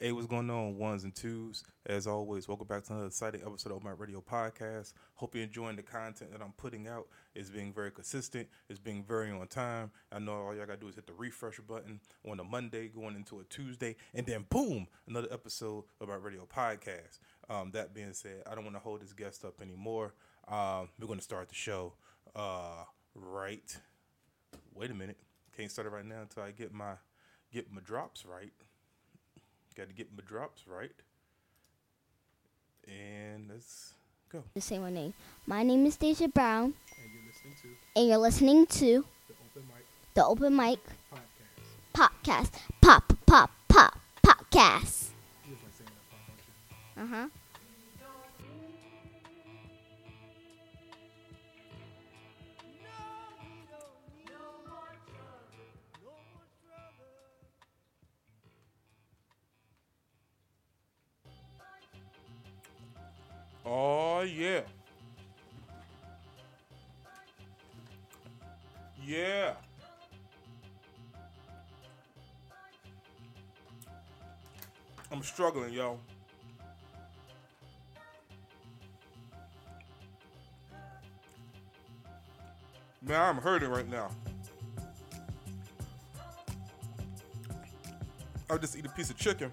Hey, what's going on, ones and twos? As always, welcome back to another exciting episode of my radio podcast. Hope you're enjoying the content that I'm putting out. It's being very consistent. It's being very on time. I know all y'all gotta do is hit the refresh button on a Monday, going into a Tuesday, and then boom, another episode of my radio podcast. Um, that being said, I don't want to hold this guest up anymore. Um, we're going to start the show uh, right. Wait a minute, can't start it right now until I get my get my drops right. Got to get my drops right. And let's go. to say my name. My name is Deja Brown, And you're listening to and you're listening to the Open Mic the Open Mic Podcast. Podcast. Pop, pop, pop, podcast. Like saying that part, don't you? Uh huh. Oh yeah. Yeah. I'm struggling, yo. Man, I'm hurting right now. I just eat a piece of chicken.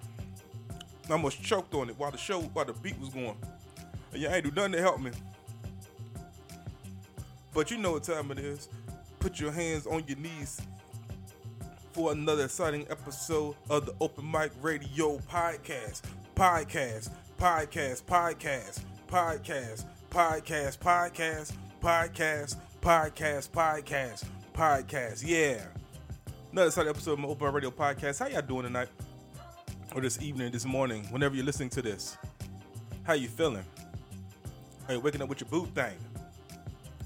I almost choked on it while the show, while the beat was going. Y'all ain't do nothing to help me. But you know what time it is. Put your hands on your knees for another exciting episode of the Open Mic Radio Podcast. Podcast, podcast, podcast, podcast, podcast, podcast, podcast, podcast, podcast, podcast. Yeah. Another exciting episode of my Open Mic Radio Podcast. How y'all doing tonight? Or this evening, this morning, whenever you're listening to this. How you feeling? Are you waking up with your boot thing?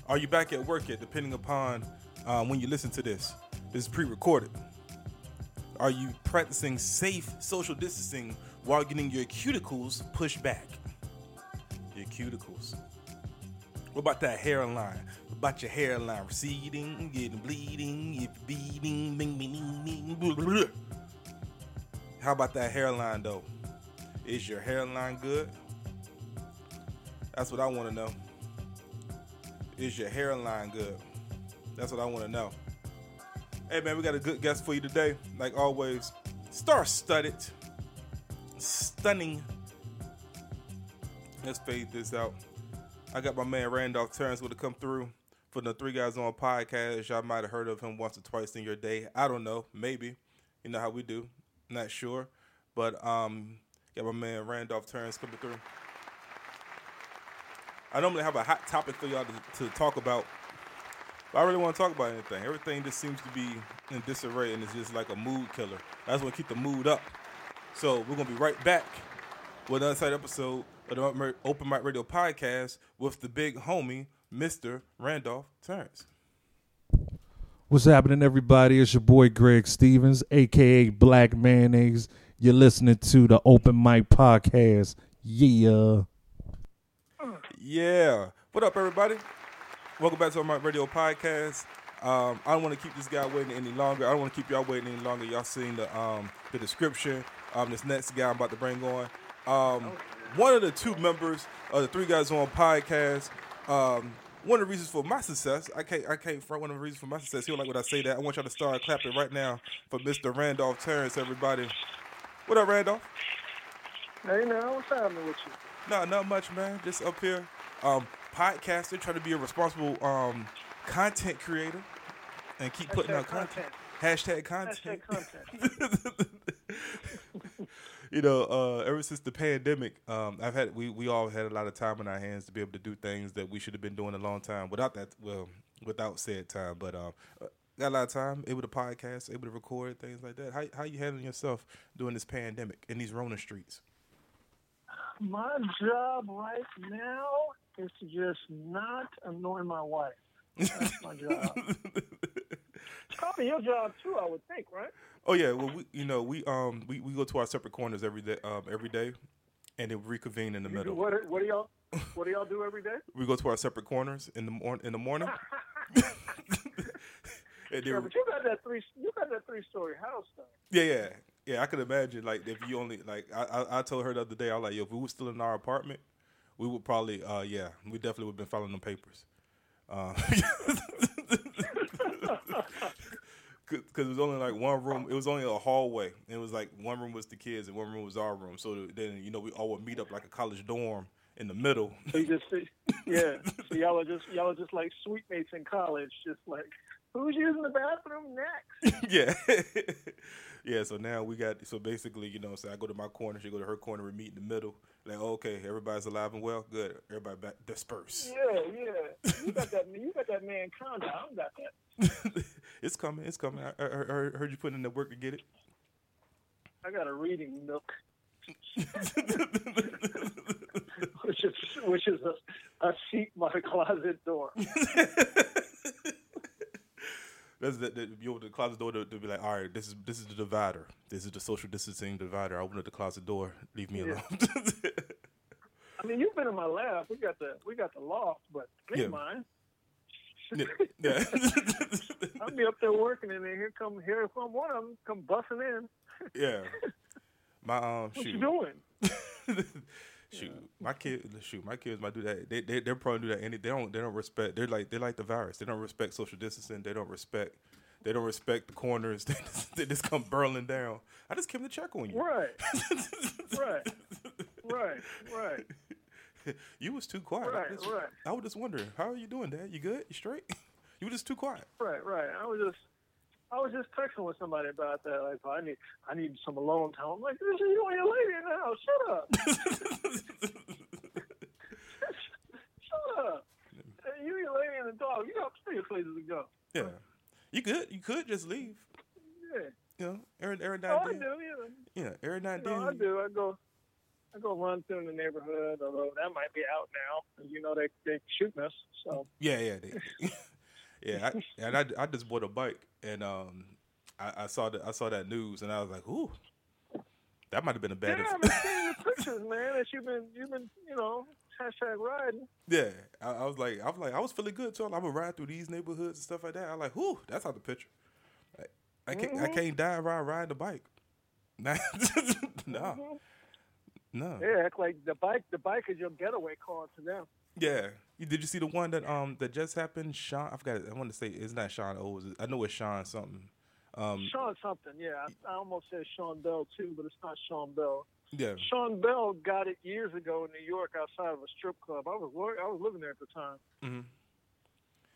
Are you back at work yet, depending upon um, when you listen to this? This is pre recorded. Are you practicing safe social distancing while getting your cuticles pushed back? Your cuticles. What about that hairline? What about your hairline receding, getting bleeding, if bleeding, bing, bing, bing, bing, blah, blah. How about that hairline though? Is your hairline good? That's what I want to know. Is your hairline good? That's what I want to know. Hey man, we got a good guest for you today. Like always, star-studded, stunning. Let's fade this out. I got my man Randolph Terrence with to come through for the Three Guys on podcast. Y'all might have heard of him once or twice in your day. I don't know, maybe. You know how we do. Not sure, but um, got my man Randolph Terrence coming through. I normally have a hot topic for y'all to, to talk about. But I really want to talk about anything. Everything just seems to be in disarray and it's just like a mood killer. I just want to keep the mood up. So we're gonna be right back with another side episode of the Open Mic Radio podcast with the big homie, Mr. Randolph Terrence. What's happening, everybody? It's your boy Greg Stevens, aka Black Mayonnaise. You're listening to the Open Mic Podcast. Yeah. Yeah. What up, everybody? Welcome back to my radio podcast. Um, I don't want to keep this guy waiting any longer. I don't want to keep y'all waiting any longer. Y'all seen the um, the description. Um, this next guy I'm about to bring on. Um, one of the two members of the Three Guys On podcast. Um, one of the reasons for my success, I can't, I can't front one of the reasons for my success. He'll like when I say that. I want y'all to start clapping right now for Mr. Randolph Terrence, everybody. What up, Randolph? Hey now, what's happening with you? No, not much, man. Just up here, um, podcaster, trying to be a responsible um, content creator and keep putting out content. content. Hashtag content. Hashtag content. you know, uh, ever since the pandemic, um, I've had we we all had a lot of time in our hands to be able to do things that we should have been doing a long time without that. Well, without said time, but um, uh, got a lot of time, able to podcast, able to record things like that. How how you handling yourself during this pandemic in these Rona streets? My job right now is to just not annoy my wife. That's my job. It's probably your job too, I would think, right? Oh yeah, well we you know we um we, we go to our separate corners every day um every day, and then reconvene in the You do- middle. what, what do y'all What do y'all do every day? We go to our separate corners in the mor- in the morning. and Yeah, but you got that three. You got that three story house though. yeah, yeah. Yeah, I could imagine like if you only like I, I I told her the other day I was like yo if we were still in our apartment we would probably uh yeah we definitely would have been filing them papers. Uh, Because it was only like one room. It was only a hallway. It was like one room was the kids and one room was our room. So then you know we all would meet up like a college dorm in the middle. So you just yeah. So y'all are just y'all are just like suite mates in college, just like who's using the bathroom next? yeah. yeah, so now we got so basically, you know, so I go to my corner, she go to her corner, we meet in the middle. Like, oh, okay, everybody's alive and well, good. Everybody back disperse. Yeah, yeah. You got that you got that man conda. I don't got that. it's coming, it's coming. I, I, I heard heard you putting in the work to get it. I got a reading nook. which is which is a, a seat by the closet door. That's the, the you open the closet door to, to be like, all right, this is this is the divider. This is the social distancing divider. I open up the closet door. Leave me Yeah. alone. I mean, you've been in my lab. We got the we got the loft, but ain't Yeah. mine. yeah. yeah. I'll be up there working, and then here come here come one of them come busting in. yeah. My um What shoot. you doing? Shoot, my kid. Shoot, my kids might do that. They they they're probably do that. Any they don't they don't respect. They're like they're like the virus. They don't respect social distancing. They don't respect. They don't respect the corners. They just, they just come burling down. I just came to check on you. Right, right, right, right, You was too quiet. Right, I, was, right. I was just wondering, how are you doing, Dad? You good? You straight? You were just too quiet. right, right. I was just. I was just texting with somebody about that. Like, I need, I need some alone time. I'm like, this is you and your lady in the house. Shut up. Shut up. Hey, you, your lady, and the dog. You got plenty of places to go. Yeah. You could, You could just leave. Yeah. You know, every every oh, now Oh, I do. Yeah. Yeah, every now and No, I do. I go, I go run through the neighborhood. Although that might be out now. You know they they shooting us. So Yeah, yeah, they, yeah. I, and I, I just bought a bike, and um, I, I saw that I saw that news, and I was like, ooh, that might have been a bad. yeah, I've been seeing the pictures, man. That you've been you've been you know hashtag riding. yeah, I, I was like, I was like, I was feeling good too. I'm gonna ride through these neighborhoods and stuff like that. I'm like, ooh, that's out the picture. I, I can't, I Mhm. can't die while I ride the bike. Nah, no, Mhm. no. Yeah, act like the bike the bike is your getaway car to them. Yeah. You- Did you see the one that um that just happened? Sean, I forgot. I want to say it's not Sean O's. I know it's Sean something. Um, Sean something, yeah. I, I almost said Sean Bell too, but it's not Sean Bell. yeah, Sean Bell got it years ago in New York outside of a strip club. I was I was living there at the time. hmm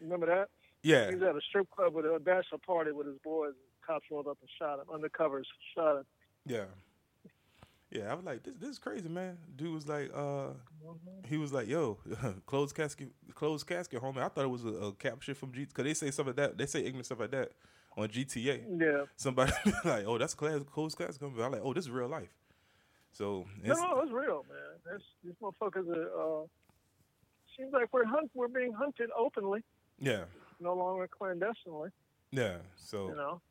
Remember that? yeah, He was at a strip club with a bachelor party with his boys. Cops rolled up and shot him. Undercovers shot him. yeah, yeah. I was like, this this is crazy, man. Dude was like, uh, he was like, yo, closed casket, closed casket, homie. I thought it was a, a capture from G, because they say stuff like that. They say ignorant stuff like that on GTA. Yeah. Somebody like, oh, that's class, closed casket. I'm like, oh, this is real life. So No, it's, no, it's real, man. That's, these motherfuckers are. Uh, seems like we're hunt, we're being hunted openly, yeah, no longer clandestinely. yeah. So You know.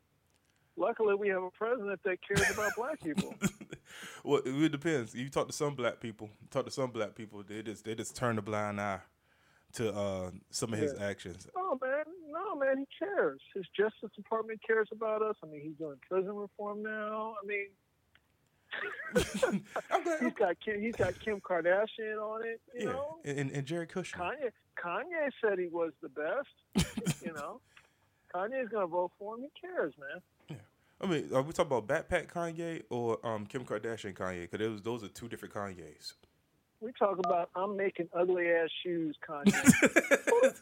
Luckily, we have a president that cares about black people. Well, it depends. You talk to some black people, talk to some black people, they just they just turn a blind eye to uh, some of his actions. Oh man, no man, he cares. His Justice Department cares about us. I mean, he's doing prison reform now. I mean, he's got Kim, he's got Kim Kardashian on it. You yeah, know, and, and Jared Kushner. Kanye Kanye said he was the best. you know, Kanye's gonna vote for him. He cares, man. I mean, are we talking about Backpack Kanye or um, Kim Kardashian Kanye? Because those are two different Kanyes. We talk about I'm making ugly ass shoes, Kanye. who, the,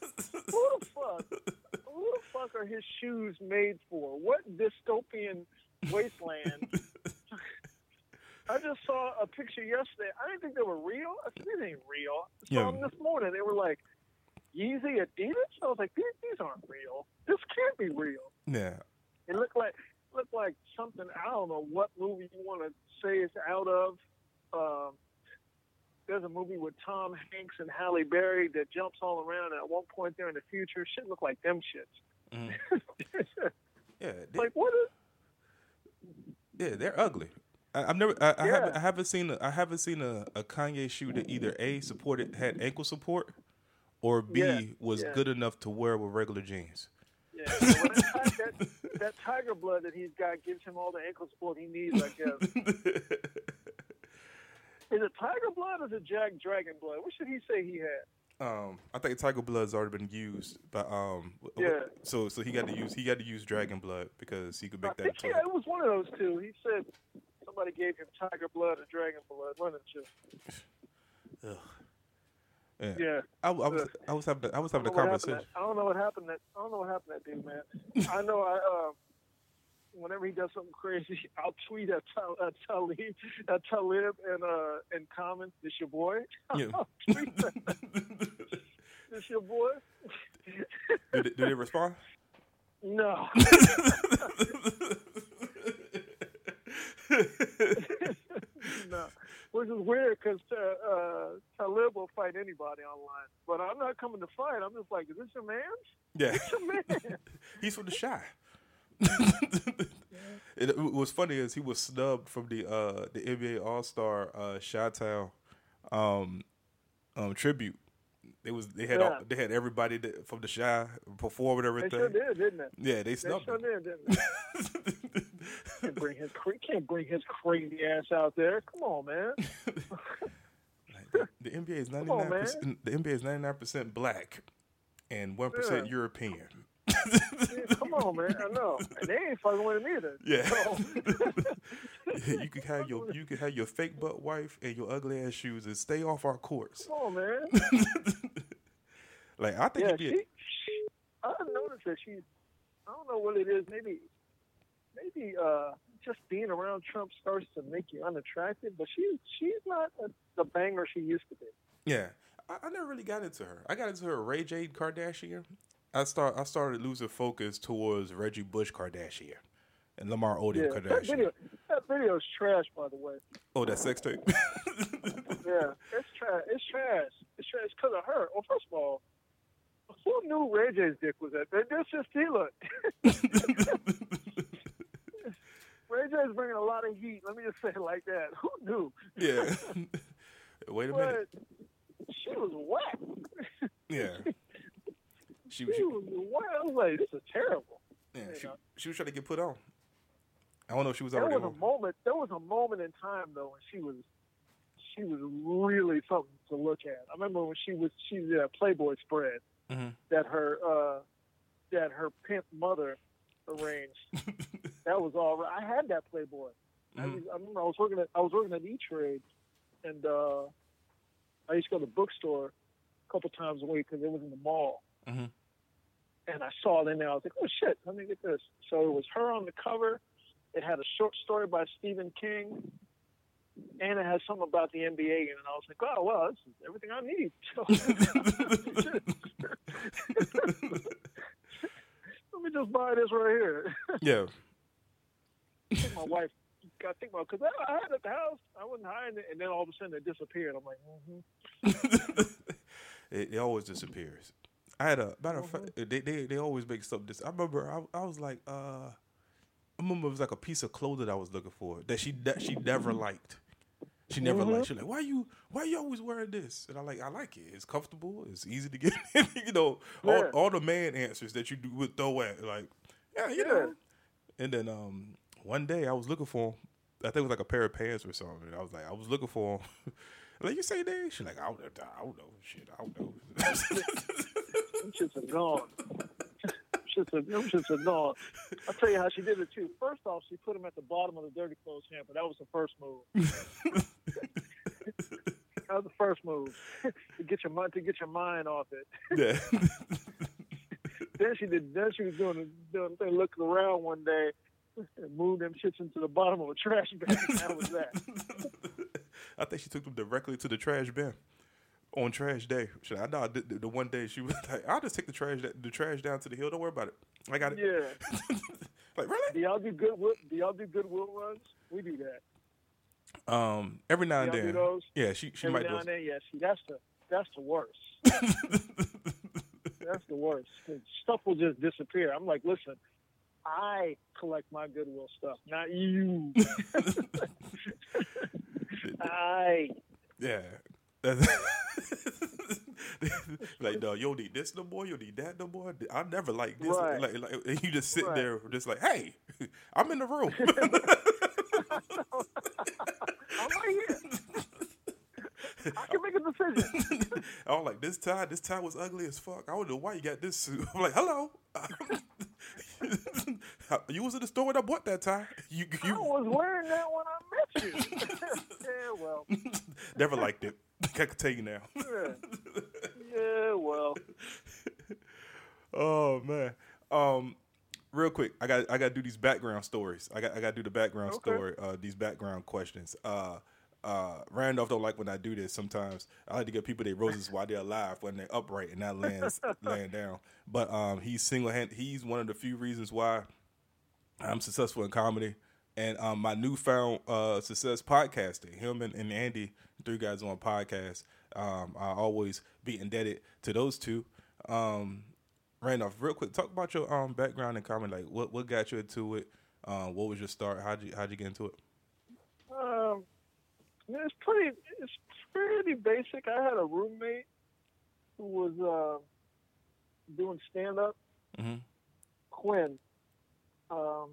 who the fuck? Who the fuck are his shoes made for? What dystopian wasteland? I just saw a picture yesterday. I didn't think they were real. I said, these ain't real. I saw Yeah. them this morning. They were like, Yeezy Adidas? I was like, these, these aren't real. This can't be real. yeah, It looked like looked like something. I don't know what movie you want to say it's out of. Um, there's a movie with Tom Hanks and Halle Berry that jumps all around. And at one point, there in the future, shit look like them shits. Mhm. yeah, they, like what is? yeah. They're ugly. I, I've never. I, I haven't. Yeah. I haven't seen. A, I haven't seen a, a Kanye shoe that either a supported had ankle support, or b Yeah, was yeah. good enough to wear with regular jeans. Yeah, When that, ti- that, that tiger blood that he's got gives him all the ankle support he needs, I guess. Is it tiger blood or is it Jack Dragon blood? What should he say he had? Um, I think Tiger Blood's already been used, but um, w- w- Yeah. So so he got to use he got to use Dragon Blood because he could I make think that. yeah, it was one of those two. He said somebody gave him tiger blood or dragon blood, one of the two. Yeah. Yeah. I, I was I was having I was having a don't, know what happened conversation. to- I don't know what happened. That I don't know what happened that dude, man. I know. I uh, whenever he does something crazy, I'll tweet at Tal- at Talib, at Talib and uh and comment, "This your boy." Yeah. I'll tweet that. this your boy? did, did they respond? no. no. Which is weird because uh, uh, Talib will fight anybody online, but I'm not coming to fight. I'm just like, is this your man? Yeah. It's your man. He's from the Chi. it, was funny is he was snubbed from the uh the NBA All Star uh Chi Town um um tribute. They was they had all, they had everybody that, from the Chi perform and everything. they sure did, didn't they? Yeah, they snubbed. They sure him. did, didn't they? Can't bring his can't bring his crazy ass out there. Come on, man. Like, the, the NBA is ninety nine percent. The NBA is ninety nine percent black and one Yeah. European. Yeah, come on, man. I know, and they ain't fucking with him either. Yeah. So, you could have your you could have your fake butt wife and your ugly ass shoes and stay off our courts. come on, man. Like I think Yeah, it'd be she, she. I noticed that she. I don't know what it is. Maybe, maybe uh, just being around Trump starts to make you unattractive. But she's she's not a, the banger she used to be. Yeah, I, I never really got into her. I got into her Ray J Kardashian. I start I started losing focus towards Reggie Bush Kardashian and Lamar Odom Yeah, that Kardashian. video, that video is trash, by the way. Oh, that sex tape. Yeah, it's trash. It's trash. It's trash because of her. Well, first of all, who knew Ray J's dick was that? That's just Tila. Ray is bringing a lot of heat. Let me just say it like that. Who knew? yeah. Wait a minute. She was wet. Yeah. She, She she, was wet. I was like, this is terrible. yeah, she, know. she was trying to get put on. I don't know if she was There already was a moment. There was a moment in time though when she was, she was really something to look at. I remember when she was she did a Playboy spread Mhm. that her uh, that her pimp mother arranged. that was all right. I had that Playboy. I, Mhm. was, I remember I was working at I was working at E Trade, and uh, I used to go to the bookstore a couple times a week because it was in the mall. Mhm. And I saw it in there. I was like, "Oh shit, let me get this." So it was her on the cover. It had a short story by Stephen King, and it had something about the NBA. And I was like, "Oh well, this is everything I need." let me just buy this right here. Yeah. I think my wife got think about because I, I had it at the house. I wasn't hiding it, and then all of a sudden it disappeared. I'm like, mm-hmm. it, it always disappears. I had a matter of Mm-hmm. fact, they, they they always make stuff. Dis- I remember I, I was like, uh, I remember it was like a piece of clothing I was looking for that she that she never liked. She never Mm-hmm. liked. She like, why you why you always wearing this? And I like, I like it. It's comfortable. It's easy to get. you know, all, Yeah. all the man answers that you do would throw at like, yeah, you Yeah. know. And then um one day I was looking for. I think it was like a pair of pants or something. I was like, I was looking for like you say they? She like, I don't, I don't know. Shit, I don't know. shits gone. shits are, them shits are gone. I'll tell you how she did it too. First off, she put them at the bottom of the dirty clothes hamper. That was the first move. That was the first move to get your mind to get your mind off it. yeah. Then she did. Then she was doing doing thing, looking around one day and moved them shits into the bottom of a trash bag. That was that. I think she took them directly to the trash bin on trash day. She, I know the, the, one day she was like, "I'll just take the trash the trash down to the hill. Don't worry about it. I got it." Yeah. like really? Do y'all do goodwill? Do y'all do goodwill runs? We do that. Um, every now and then. Yeah, she she Every might now do. and then, yeah. See, that's the that's the worst. that's the worst. Stuff will just disappear. I'm like, listen, I collect my Goodwill stuff, not you. I. Yeah. Like, no, you don't need this no more. You don't need that no more. I never like this. Right. Like, like, and you just sit Right. there, just like, hey, I'm in the room. I'm right here. I can make a decision. I was like, this tie, this tie was ugly as fuck. I don't know why you got this suit. I'm like, hello. you was in the store when I bought that tie. You, I was wearing that when I met you. yeah, well. never liked it. I can tell you now. Yeah. yeah, well. Oh man. Um, real quick, I got I got to do these background stories. I got I got to do the background Okay. story. Uh, these background questions. Uh, uh, Randolph don't like when I do this. Sometimes I like to give people their roses while they're alive, when they're upright and not laying laying down. But um, he's single hand. He's one of the few reasons why I'm successful in comedy. And um, my newfound uh, success podcasting, him and, and Andy, three guys on a podcast. Um, I always be indebted to those two. Um, Randolph, real quick, talk about your um background in comedy. Like, what what got you into it? Um, what was your start? How'd you how'd you get into it? Um, it's pretty. It's pretty basic. I had a roommate who was uh, doing stand up. Mhm. Quinn. Um,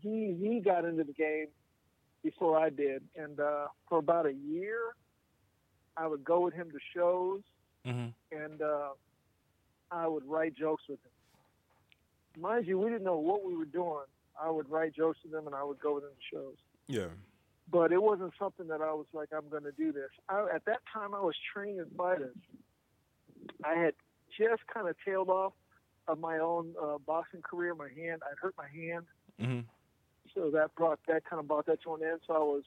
he he got into the game before I did, and uh, for about a year, I would go with him to shows, Mm-hmm. and uh, I would write jokes with them. Mind you, we didn't know what we were doing. I would write jokes with them, and I would go with him to shows Yeah. but it wasn't something that I was like, I'm going to do this. I, at that time, I was training fighters. I had just kind of tailed off of my own uh, boxing career. My hand, I'd hurt my hand, Mm-hmm. so that brought that kind of brought that to an end. So I was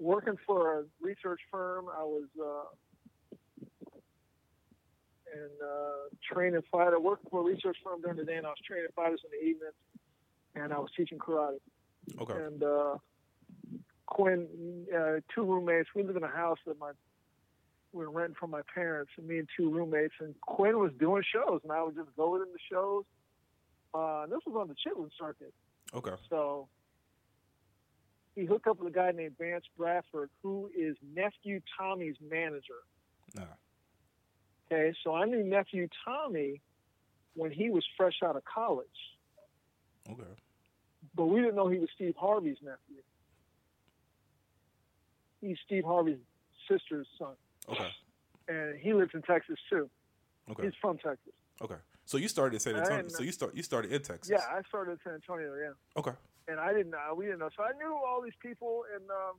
working for a research firm. I was uh, and uh, training fighter, working for a research firm during the day, and I was training fighters in the evening, and I was teaching karate. Okay. and uh, Quinn, uh, two roommates. We live in a house that my we were renting from my parents, and me and two roommates. And Quinn was doing shows, and I would just go with him to shows. Uh, this was on the Chitlin circuit, Okay. so he hooked up with a guy named Vance Bradford, who is nephew Tommy's manager. Nah. Okay, so I knew nephew Tommy when he was fresh out of college. Okay. but we didn't know he was Steve Harvey's nephew. He's Steve Harvey's sister's son, Okay. and he lives in Texas too. Okay. He's from Texas. Okay. So you started in San Antonio. So you start you started in Texas. Yeah, I started in San Antonio, yeah, Okay. and I didn't know. We didn't know, so I knew all these people, and um,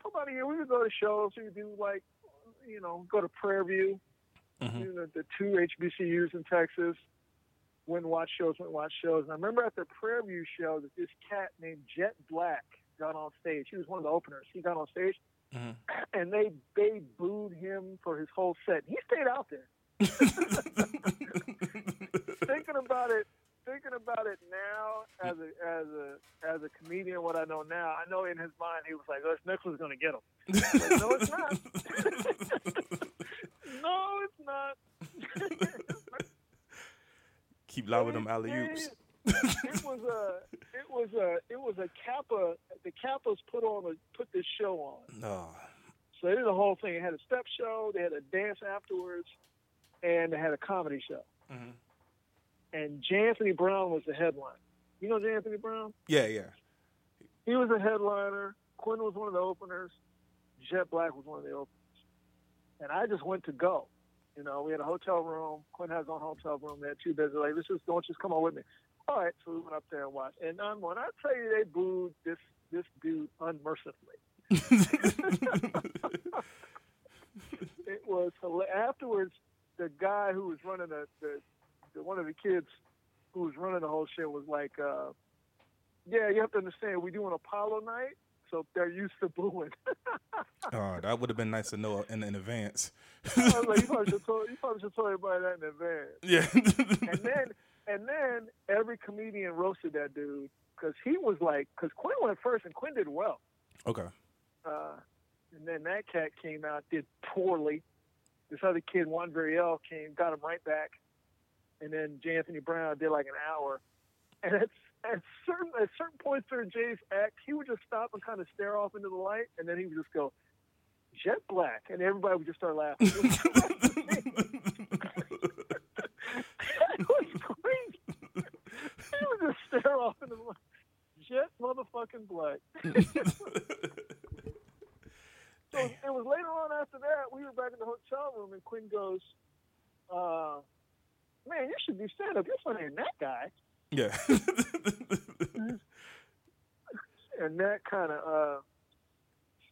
for about a year we would go to shows. We would do like, you know, go to Prairie View, Mhm. you know, the two HBCUs in Texas. Went and watch shows, went and watch shows. And I remember at the Prairie View show that this cat named Jet Black got on stage. He was one of the openers. He got on stage, Mhm. and they they booed him for his whole set. He stayed out there. thinking about it, thinking about it now as a as a as a comedian, what I know now, I know in his mind he was like, "Oh, this next one's gonna get him." Like, no, it's not. no, it's not. Keep lobbing them alley oops. it was a it was a it was a Kappa. The Kappas put on a put this show on. No. So they did the whole thing. They had a step show, they had a dance afterwards, and they had a comedy show. Mhm. And J. Anthony Brown was the headline. You know J. Anthony Brown? Yeah, yeah. He was a headliner. Quinn was one of the openers. Jet Black was one of the openers. And I just went to go. You know, we had a hotel room. Quinn has own hotel room. They had two beds. Like, let's just don't just come on with me. All right, so we went up there and watched. And um, when I tell you they booed this this dude unmercifully, it was afterwards. The guy who was running the, the, the one of the kids who was running the whole shit was like, uh, "Yeah, you have to understand, we do an Apollo night, so they're used to booing." Oh, that would have been nice to know in, in advance. I was like, "You probably should tell, you probably should tell everybody that in advance." yeah. And then and then every comedian roasted that dude because he was like, because Quinn went first and Quinn did well. okay. Uh, and then that cat came out, did poorly. This other kid, Juan Veriel, came, got him right back. And then J. Anthony Brown did like an hour. And at, at certain at certain points during Jay's act, he would just stop and kind of stare off into the light, and then he would just go, Jet Black, and everybody would just start laughing. It was, crazy. He would just stare off into the light. Jet motherfucking Black. So it was later on after that, we were back in the hotel room, and Quinn goes, uh, Man, you should be stand up. You're funnier than that guy. Yeah. And that kind of uh,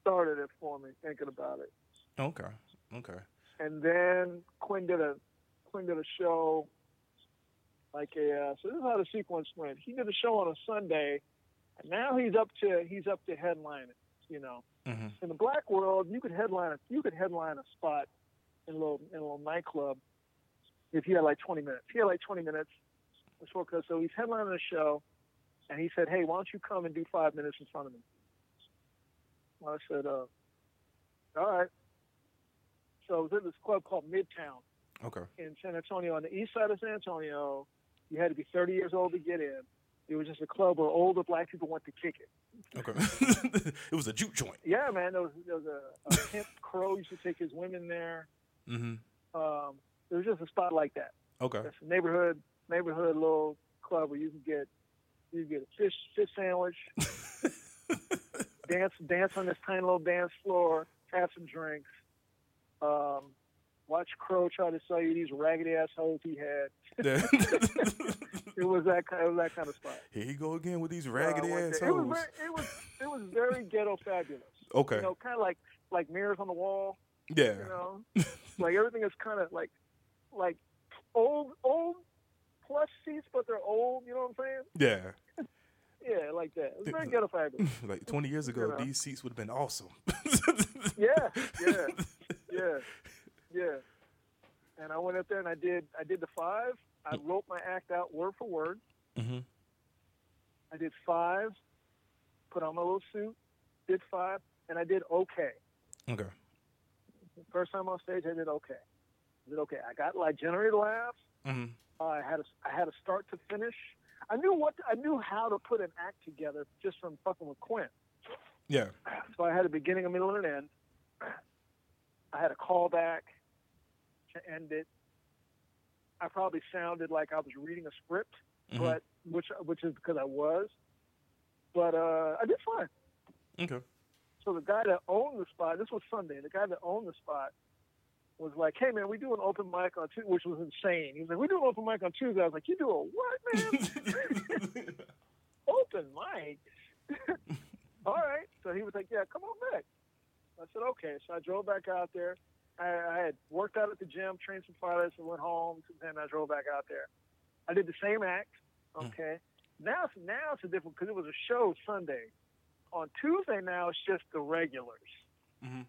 started it for me, thinking about it. okay. Okay. And then Quinn did a Quinn did a show, like a uh, so this is how the sequence went. He did a show on a Sunday, and now he's up to he's up to headlining. You know, hmm in the black world, you could headline a, you could headline a spot in a little in a little nightclub if you had like 20 minutes. He had like 20 minutes. Because so he's headlining a show, and he said, "Hey, why don't you come and do five minutes in front of me?" Well, I said, uh, "All right." So it was at this club called Midtown Okay. in San Antonio, on the east side of San Antonio. You had to be 30 years old to get in. It was just a club where older black people went to kick it. Okay. it was a juke joint. Yeah, man, there was, there was a, a pimp crow used to take his women there. Mm-hmm. Um, it was just a spot like that. Okay. It's a neighborhood neighborhood little club where you can get you get a fish fish sandwich, dance dance on this tiny little dance floor, have some drinks, um, watch Crow try to sell you these raggedy ass hoes he had. It was that kind it was that kind of spot. Here you go again with these raggedy went ass. It was hoes. very, it was it was very ghetto fabulous. Okay. You know, kind of like like mirrors on the wall. Yeah. you know like everything is kind of like like old old plush seats but they're old you know what i'm saying? Yeah. yeah like that. It's very ghetto fabulous. like 20 years ago, You know. these seats would have been awesome. yeah yeah yeah yeah. And i went up there and i did i did the five. I wrote my act out word for word. Mm-hmm. i did five put on my little suit did five and i did okay. Okay. first time on stage i did okay. I did okay. I got like generated laughs. Hmm Uh, I had a, I had a start to finish. I knew what I knew how to put an act together just from fucking with Quinn. Yeah. So I had a beginning, a middle, and an end. I had a callback to end it. I probably sounded like I was reading a script, Mhm. but which which is because I was. But uh, I did fine. Okay. So the guy that owned the spot, this was Sunday. The guy that owned the spot was like, "Hey man, we do an open mic on Tuesday," which was insane. He was like, "We do an open mic on Tuesday." I was like, "You do a what, man? open mic?" All right. So he was like, "Yeah, come on back." I said, "Okay." So I drove back out there. I, I had worked out at the gym, trained some pilots, and went home. And then I drove back out there. I did the same act. Okay. Now, it's now it's a different because it was a show Sunday. On Tuesday now it's just the regulars. hmm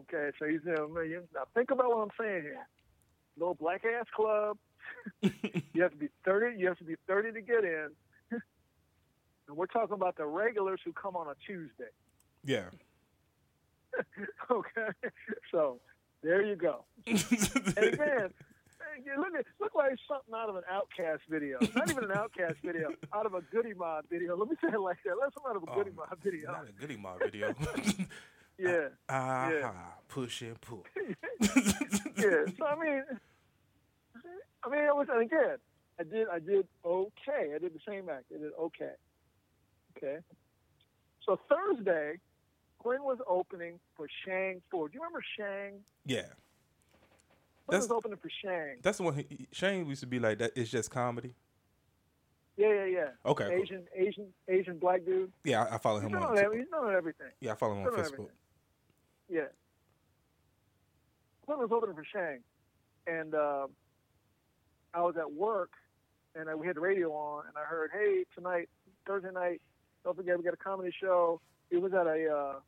Okay, so you a million. now think about what I'm saying here. Little black ass club. you have to be thirty. You have to be thirty to get in. and we're talking about the regulars who come on a Tuesday. Yeah. okay, so there you go. And again, look at look like something out of an OutKast video. Not even an OutKast video. Out of a Goodie Mob video. Let me say it like that. Let something out of a Goodie Oh, Mob video. Not a Goodie mob video. Yeah. Ah, Yeah. push and pull. yeah. So I mean, I mean, it was and again. I did. I did okay. I did the same act. I did okay. Okay. So Thursday, Quinn was opening for Shang Forbes. Do you remember Shang? Yeah. Quinn That's- was opening for Shang. That's the one. He, Shang used to be like that. It's just comedy. Yeah, yeah, yeah. Okay. cool. Asian, Asian, Asian black dude. Yeah, I, I follow He's him on. he's done everything. Yeah, I follow him He's on Facebook. everything. Yeah. Quinn was opening for Shang, and uh, I was at work, and uh, we had the radio on, and I heard, "Hey, tonight, Thursday night, don't forget we got a comedy show." It was at a, uh,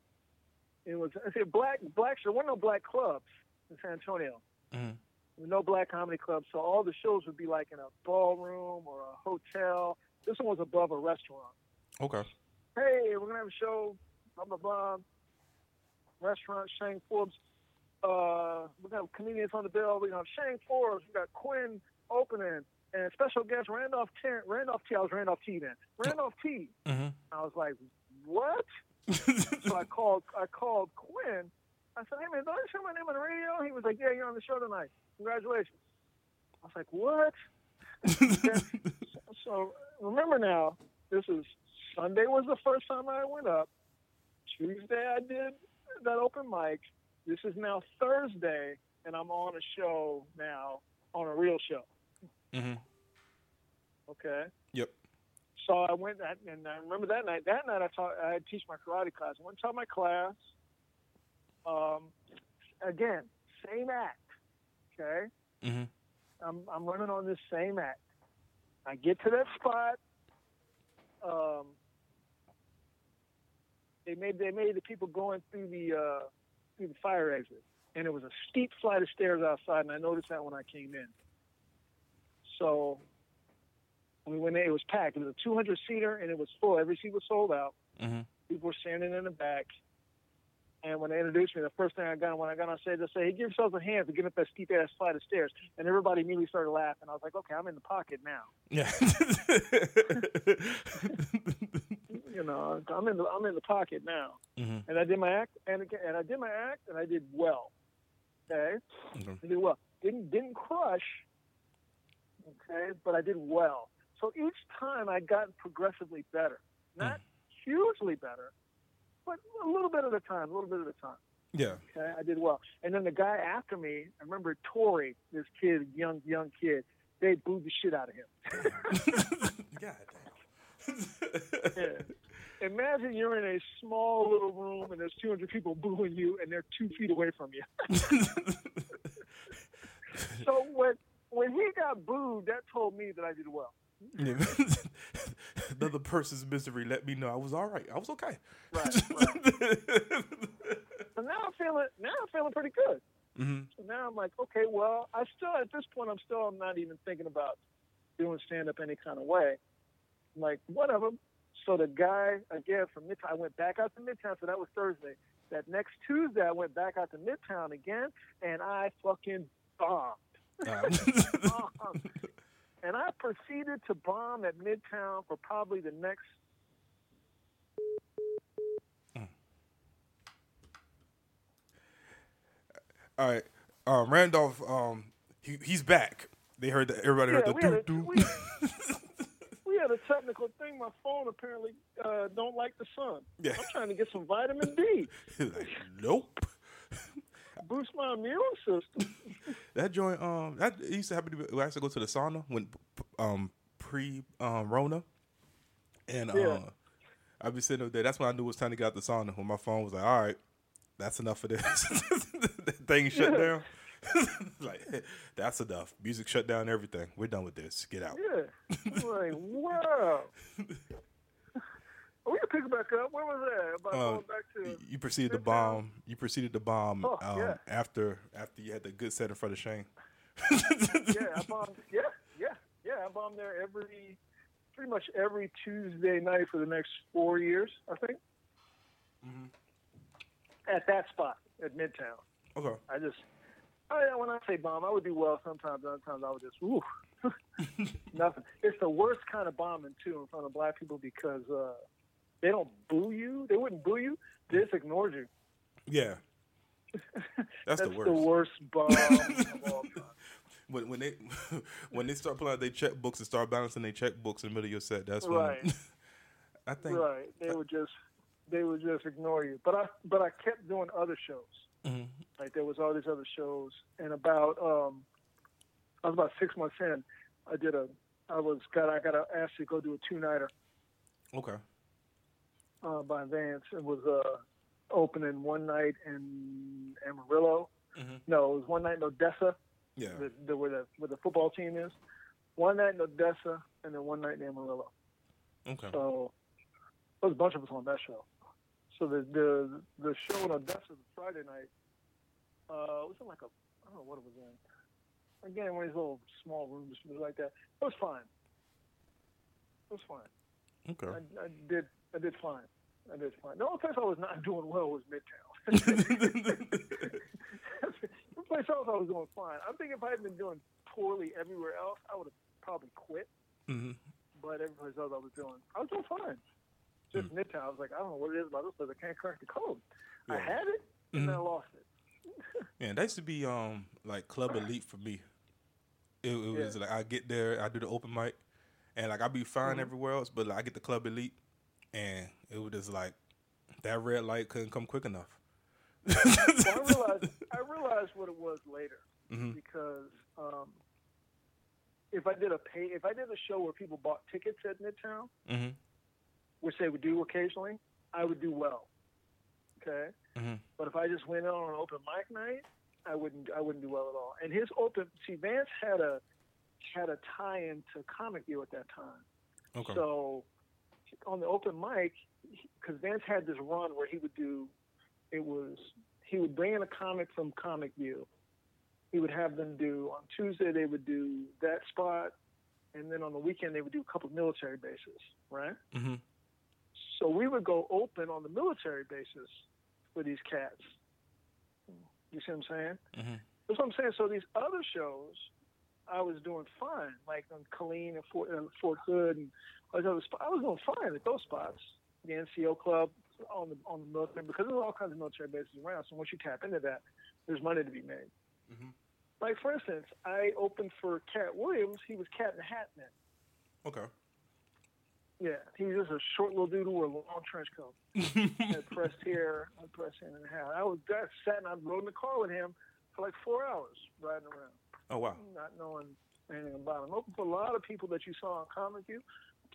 it was I said black black show. There weren't no black clubs in San Antonio. Mhm. There were no black comedy clubs, so all the shows would be like in a ballroom or a hotel. This one was above a restaurant Okay. hey, we're gonna have a show, blah blah blah. Restaurant Shang Forbes. Uh, we're gonna comedians on the bill. Gonna have Shang Forbes. We got Quinn opening and special guest Randolph T. Randolph T. I was Randolph T. Then Randolph T. hmm I was like, what? so I called. I called Quinn. I said, hey man, don't you hear my name on the radio? He was like, yeah, you're on the show tonight. Congratulations. I was like, what? so remember now, this is Sunday was the first time I went up. Tuesday I did that open mic. This is now Thursday, and I'm on a show now, on a real show. Mm-hmm. Okay. Yep. So I went that, and I remember that night. That night I taught, I had to teach my karate class. I went taught my class. Um, again, same act. Okay. Mm-hmm. I'm I'm running on this same act. I get to that spot. Um, they made they made the people going through the uh, through the fire exit, and it was a steep flight of stairs outside, and I noticed that when I came in. So we went in, it was packed. It was a 200 seater, and it was full. Every seat was sold out. hmm People were standing in the back. And when they introduced me, the first thing I got when I got on stage, they said, "Hey, give yourselves a hand to get up that steep ass flight of stairs." And everybody immediately started laughing. I was like, "Okay, I'm in the pocket now." Yeah. You know, I'm in the I'm in the pocket now. hmm And I did my act, and again, and I did my act, and I did well. Okay, Okay. I did well. Didn't didn't crush. Okay, but I did well. So each time I got progressively better, not hugely better, but a little bit at a time, a little bit at a time. Yeah. Okay, I did well. And then the guy after me, I remember Tori, this kid, young young kid, they booed the shit out of him. God Yeah. Imagine you're in a small little room and there's 200 people booing you and they're two feet away from you. so when when he got booed, that told me that I did well. damn. Another person's misery let me know I was all right. I was okay. Right. So now I'm feeling now I'm feeling pretty good. hmm So now I'm like, okay, well, I still at this point I'm still I'm not even thinking about doing stand up any kind of way. I'm like, whatever. So the guy again from Midtown I went back out to Midtown, so that was Thursday. That next Tuesday I went back out to Midtown again and I fucking bombed. Bombed. and I proceeded to bomb at Midtown for probably the next all right. Um, Randolph, um, he, he's back. They heard that. Everybody heard the doo doo. we, the technical thing. My phone apparently uh, don't like the sun. Yeah. I'm trying to get some vitamin D, like, nope. boost my immune system. That joint, um, that it used to happen to be. I used to go to the sauna when, um, pre, um, Rona, and Yeah. uh, I'd be sitting up there. That's when I knew it was time to get out the sauna. When my phone was like, "All right, that's enough of this." thing shut Yeah. down. like that's enough. Music shut down. Everything. We're done with this. Get out. Yeah, I'm like wow. we can pick it back up. Where was that? About Uh, going back to You proceeded to bomb. You proceeded to bomb Oh, um, yeah. after after you had the good set in front of Shang. yeah, I bombed. Yeah, yeah, yeah. I bombed there every, pretty much every Tuesday night for the next four years, I think. Hmm. At that spot at Midtown. Okay. I just, I, when I say bomb, I would do well sometimes. Other times I would just, ooh, nothing. It's the worst kind of bombing too in front of black people because uh, they don't boo you. They wouldn't boo you. They just ignored you. Yeah. That's, the worst. The worst bomb of all time. when when they when they start pulling out their checkbooks and start balancing their checkbooks in the middle of your set, that's when Right. I think Right. They would just, they would just ignore you. But I, but I kept doing other shows. Mhm. Like there was all these other shows, and about um, I was about six months in. I did a, I was got I got asked to go do a two nighter okay. uh, by Vance. It was uh, opening one night in Amarillo. Mhm. No, it was one night in Odessa, Yeah. the, the, where the where the football team is. One night in Odessa, and then one night in Amarillo. Okay. So there was a bunch of us on that show. So the the the show in Odessa was Friday night. Uh, was in like a I don't know what it was in. Again, one of these little small rooms like that. It was fine. It was fine. Okay. I, I did I did fine. I did fine. The only place I was not doing well was Midtown. the place else I was doing fine. I think if I had been doing poorly everywhere else, I would have probably quit. Mm-hmm. But every place else I was doing, I was doing fine. Just Midtown, I was like, I don't know what it is about this place. I can't crack the code. I had it, and Mm-hmm. then I lost it. Yeah, that used to be um like Club Elite for me. It, it was Yeah. like I get there, I do the open mic, and like I'd be fine Mm-hmm. everywhere else, but like, I get the Club Elite, and it was just like that red light couldn't come quick enough. I realized I realized what it was later Mhm. because um, if I did a pay if I did a show where people bought tickets at Midtown, hmm which they would do occasionally, I would do well. Okay, hmm but if I just went on an open mic night, I wouldn't I wouldn't do well at all. And his open see Vance had a had a tie into Comic View at that time. Okay. So on the open mic, because Vance had this run where he would do, it was he would bring in a comic from Comic View. He would have them do on Tuesday they would do that spot, and then on the weekend they would do a couple of military bases, right? hmm So we would go open on the military bases for these cats. You see what I'm saying? hmm That's what I'm saying. So these other shows, I was doing fine, like on Killeen and Fort, uh, Fort Hood and all these other spots. I was doing fine at those spots. The NCO club on the on the military because there's all kinds of military bases around. So once you tap into that, there's money to be made. Mhm. Like for instance, I opened for Katt Williams. He was Cat in the Hat Man. Okay. Yeah, he was just a short little dude who wore a long trench coat. had pressed hair, had pressed in the hat. I was I sat and I rode in the car with him for like four hours riding around. Oh wow. not knowing anything about him. Open for a lot of people that you saw on Comic View.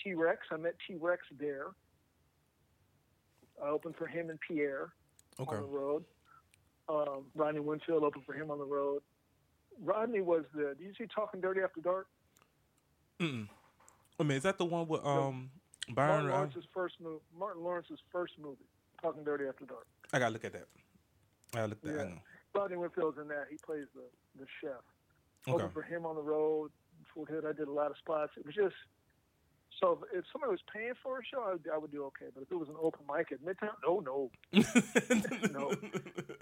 T Rex, I met T Rex there. I opened for him and Pierre Okay. on the road. Um, Rodney Winfield opened for him on the road. Rodney was the. Did you see Talking Dirty After Dark? Mm-mm. I mean, is that the one with um Byron? Martin Lawrence's first move. Martin Lawrence's first movie, Talking Dirty After Dark. I gotta look at that. I gotta look at that. Yeah. Rodney Winfield's in that. He plays the the chef. Okay. Opened for him on the road. Fort Hood, I did a lot of spots. It was just so if, if somebody was paying for a show, I would, I would do okay. But if it was an open mic at Midtown, no, no, no,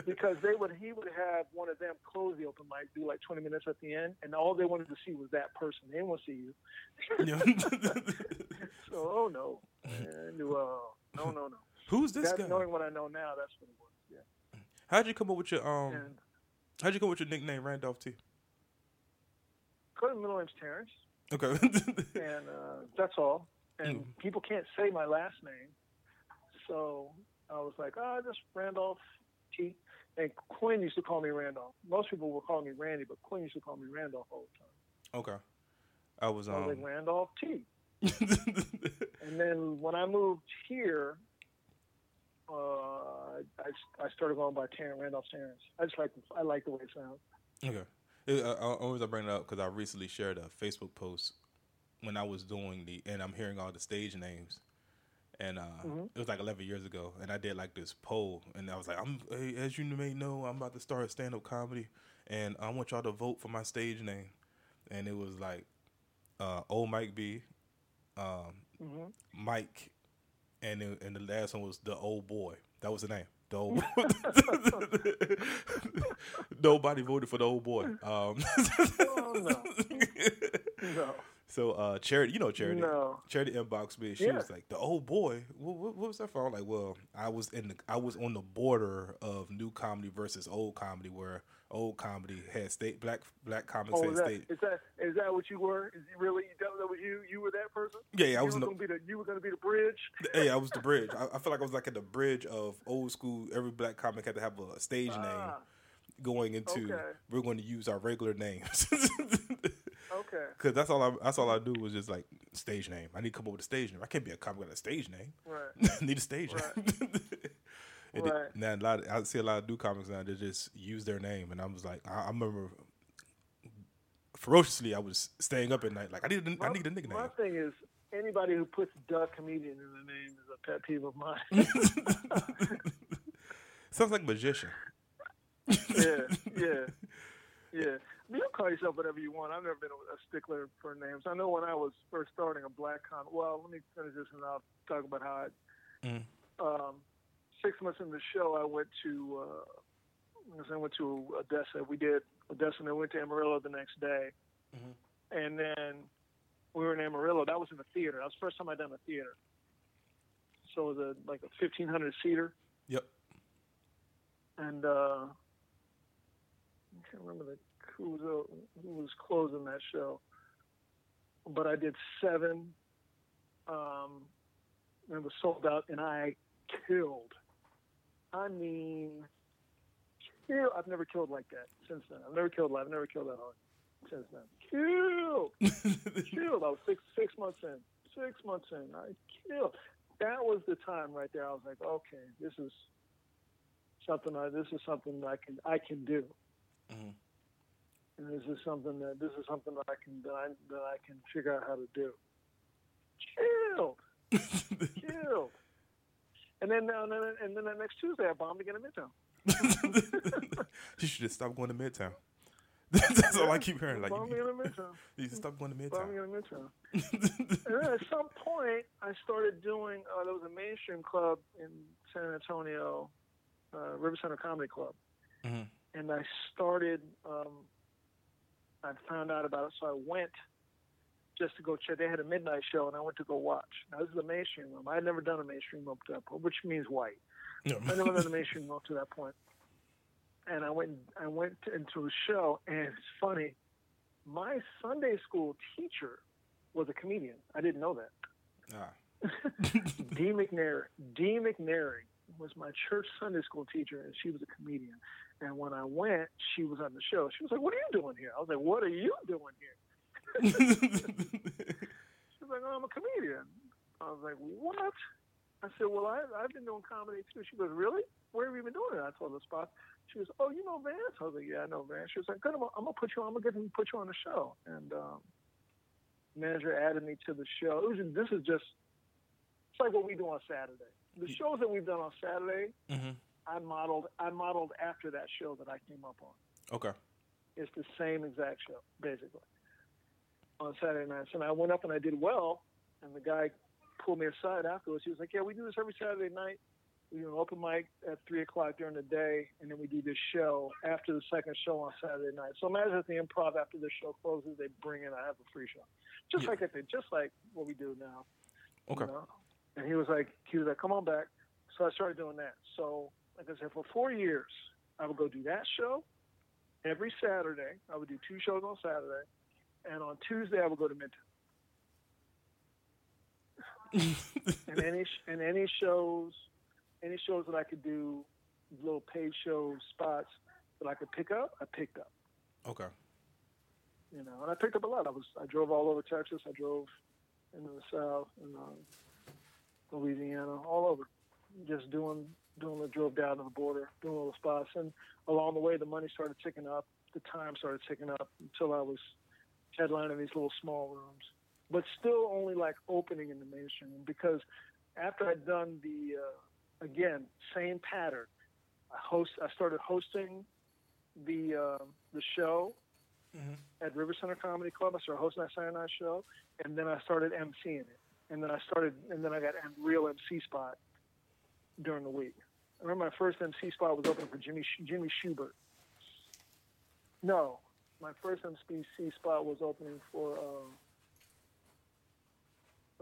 because they would he would have one of them close the open mic, do like twenty minutes at the end, and all they wanted to see was that person. They didn't want to see you. So oh no, and uh, no, no, no. Who's this That, guy? knowing what I know now, that's what it was. Yeah. How'd you come up with your um? And How'd you come up with your nickname Randolph T? because middle name's Terrence. Okay. and uh, that's all. And Mm. people can't say my last name, so I was like, oh, just Randolph T. And Quinn used to call me Randolph. Most people were calling me Randy, but Quinn used to call me Randolph all the time. okay. I was I was um. like Randolph T. And then when I moved here, uh, I, I started going by Terrence Randolph Terrence. I just like I like the way it sounds. Okay. It, I, I always I bring it up because I recently shared a Facebook post when I was doing the and I'm hearing all the stage names, and uh, Mhm. it was like 11 years ago, and I did like this poll, and I was like, I'm as you may know, I'm about to start stand up comedy, and I want y'all to vote for my stage name, and it was like, uh, old Mike B, um, hmm Mike, and it, and the last one was the old boy. That was the name. Nobody voted for the old boy. Um, Oh, no. No, so uh, charity, you know charity. no. Charity inboxed me. She Yeah. was like, "The old boy. What, what, what was that for?" I'm like, "Well, I was in the I was on the border of new comedy versus old comedy, where old comedy had state black black comics Oh, had is that, state. is that is that what you were? Is it really that, was you? You were that person? Yeah, yeah, I you was were in the gonna be the you were gonna be the bridge. hey, I was the bridge. I, I feel like I was like at the bridge of old school. Every black comic had to have a stage name Ah, going into. okay. We're going to use our regular names. okay, Cause that's all I that's all I do was just like stage name. I need to come up with a stage name. I can't be a comic without a stage name. right. I need a stage Right. name. It- Right. now a lot of, I see a lot of new comics now that just use their name, and I was like, I, I remember ferociously I was staying up at night like I need a, I My- need a nickname. My thing is anybody who puts "the comedian" in the name is a pet peeve of mine. Sounds like magician. yeah, yeah, yeah. You can call yourself whatever you want. I've never been a, a stickler for names. I know when I was first starting a black con. Well, let me finish this and I'll talk about how I. Mm. Um, six months into the show, I went to. Uh, I went to Odessa. We did Odessa, and then went to Amarillo the next day, Mhm. and then we were in Amarillo. That was in the theater. That was the first time I'd done a theater. So it was a like a fifteen hundred seater. Yep. and uh, I can't remember the who was uh, who was closing that show, but I did seven. Um, and it was sold out, and I killed. I mean, kill. I've never killed like that since then. I've never killed live. I've never killed that hard since then. Killed, killed. I was six six months in. Six months in, I killed. That was the time right there. I was like, okay, this is something. I, this is something that I can I can do. Mhm. And this is something that this is something that I can that I, that I can figure out how to do. Killed, killed. And then, uh, and then, and then the next Tuesday, I bombed again in Midtown. you should have stopped going to Midtown. That's all I keep hearing. Like bombed you, in Midtown. you should stop going to Bombing Midtown. in Midtown. and then at some point, I started doing. Uh, there was a mainstream club in San Antonio, uh, River Center Comedy Club, Mhm. and I started. Um, I found out about it, so I went just to go check. They had a midnight show, and I went to go watch. Now this is a mainstream room. I had never done a mainstream room up to that point, which means white. No. I never done a mainstream room up to that point. And I went. I went into a show, and it's funny. My Sunday school teacher was a comedian. I didn't know that. Ah. Dee McNary. Dee McNary was my church Sunday school teacher, and she was a comedian. And when I went, she was on the show. She was like, "What are you doing here?" I was like, "What are you doing here?" She was like, "Oh, I'm a comedian." I was like, "What?" I said, "Well, I, I've been doing comedy too." She goes, "Really? Where have you been doing it?" I told her the spot. She goes, "Oh, you know Vance?" I was like, "Yeah, I know Vance." She was like, "Good, I'm gonna, I'm gonna put you. on. I'm gonna get him put you on the show." And um, manager added me to the show. It was, this is just it's like what we do on Saturday. The shows that we've done on Saturday, Mhm. I modeled. I modeled after that show that I came up on. Okay. It's the same exact show, basically, on Saturday nights. And I went up and I did well, and the guy pulled me aside afterwards. He was like, "Yeah, we do this every Saturday night. We do an open mic at three o'clock during the day, and then we do this show after the second show on Saturday night. So imagine if the improv after the show closes, they bring in I have a free show, just Yeah. like that, just like what we do now. you Okay. know? And he was like, he was like, come on back. So I started doing that. So, like I said, for four years, I would go do that show every Saturday. I would do two shows on Saturday, and on Tuesday I would go to Midtown. and any and any shows, any shows that I could do, little paid show spots that I could pick up, I picked up. Okay. You know, and I picked up a lot. I was I drove all over Texas. I drove into the South and uh, Louisiana, all over, just doing doing the drove down to the border, doing little spots, and along the way the money started ticking up, the time started ticking up until I was headlining these little small rooms, but still only like opening in the mainstream because after I'd done the uh, again same pattern, I host I started hosting the uh, the show Mhm. at River Center Comedy Club. I started hosting that Saturday night show, and then I started emceeing it. And then I started, and then I got a real MC spot during the week. I remember my first MC spot was opening for Jimmy Jimmy Shubert. No, my first MC spot was opening for uh,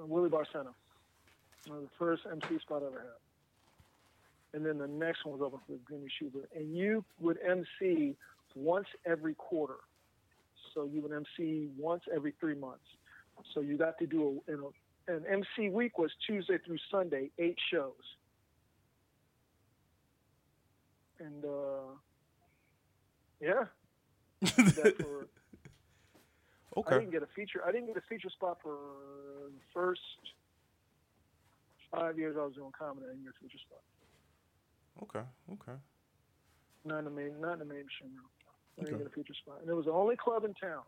Willie Barcena. The first MC spot I ever had. And then the next one was open for Jimmy Shubert. And you would MC once every quarter. So you would MC once every three months. So you got to do a, you know, an MC week was Tuesday through Sunday, eight shows. And uh, yeah, for, I didn't get a feature. I didn't get a feature spot for the first five years I was doing comedy. I didn't get a feature spot. Okay. Okay. Not in the main, not in the mainstream. No. I didn't Okay. get a feature spot, and it was the only club in town.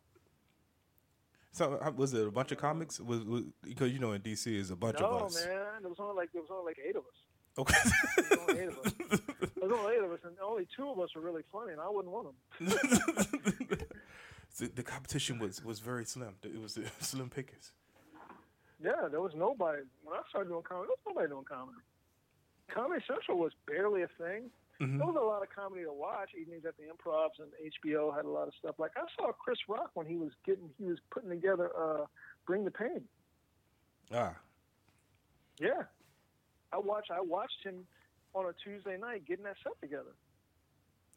So uh, was it a bunch of comics? Was, because you know in DC is a bunch no, of us. man, there was only like there was only like eight of us. Okay. There's only eight of us. There only eight of us, and only two of us are really funny, and I wouldn't want them. So the competition was was very slim. It was slim pickings. Yeah, there was nobody when I started doing comedy. There was nobody doing comedy. Comedy Central was barely a thing. Mhm. There was a lot of comedy to watch. Evenings at the Improvs and HBO had a lot of stuff. Like I saw Chris Rock when he was getting, he was putting together uh, Bring the Pain. Ah. Yeah, I watched I watched him on a Tuesday night getting that set together.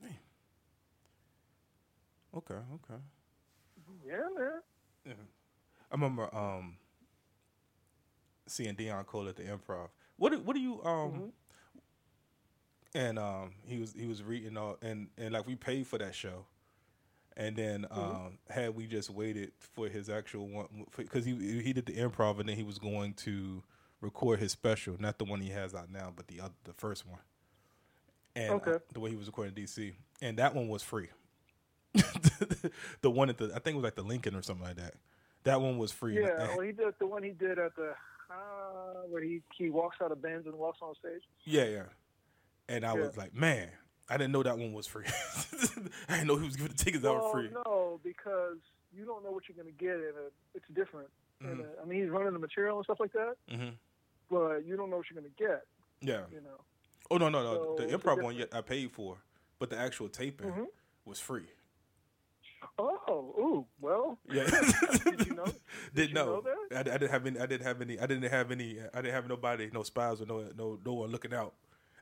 Hey. Okay, okay. Yeah, man. Yeah. I remember um, seeing Deon Cole at the improv. What do, what do you um mm-hmm. and um he was he was reading all and and like we paid for that show. And then mm-hmm. um, had we just waited for his actual one because he he did the improv and then he was going to record his special, not the one he has out now, but the other, the first one. And Okay. the way he was recording in DC. And that one was free. the one at the I think it was like the Lincoln or something like that. That one was free. Yeah, well, he did the one he did at the uh, where he he walks out of Benz and walks on stage. Yeah, yeah. And I Yeah. was like, man, I didn't know that one was free. I didn't know he was giving the tickets out well, free. no, because you don't know what you're going to get, and it's different. in Mhm. a- I mean, he's running the material and stuff like that, hmm but you don't know what you're going to get. Yeah. You know. Oh no, no, no. So the improv one yet I paid for, but the actual taping Mhm. was free. Oh, ooh, well. Yeah. Did you know? didn't you know. know that? I, I didn't have any. I didn't have any. I didn't have any. I didn't have nobody, no spies or no no no one looking out.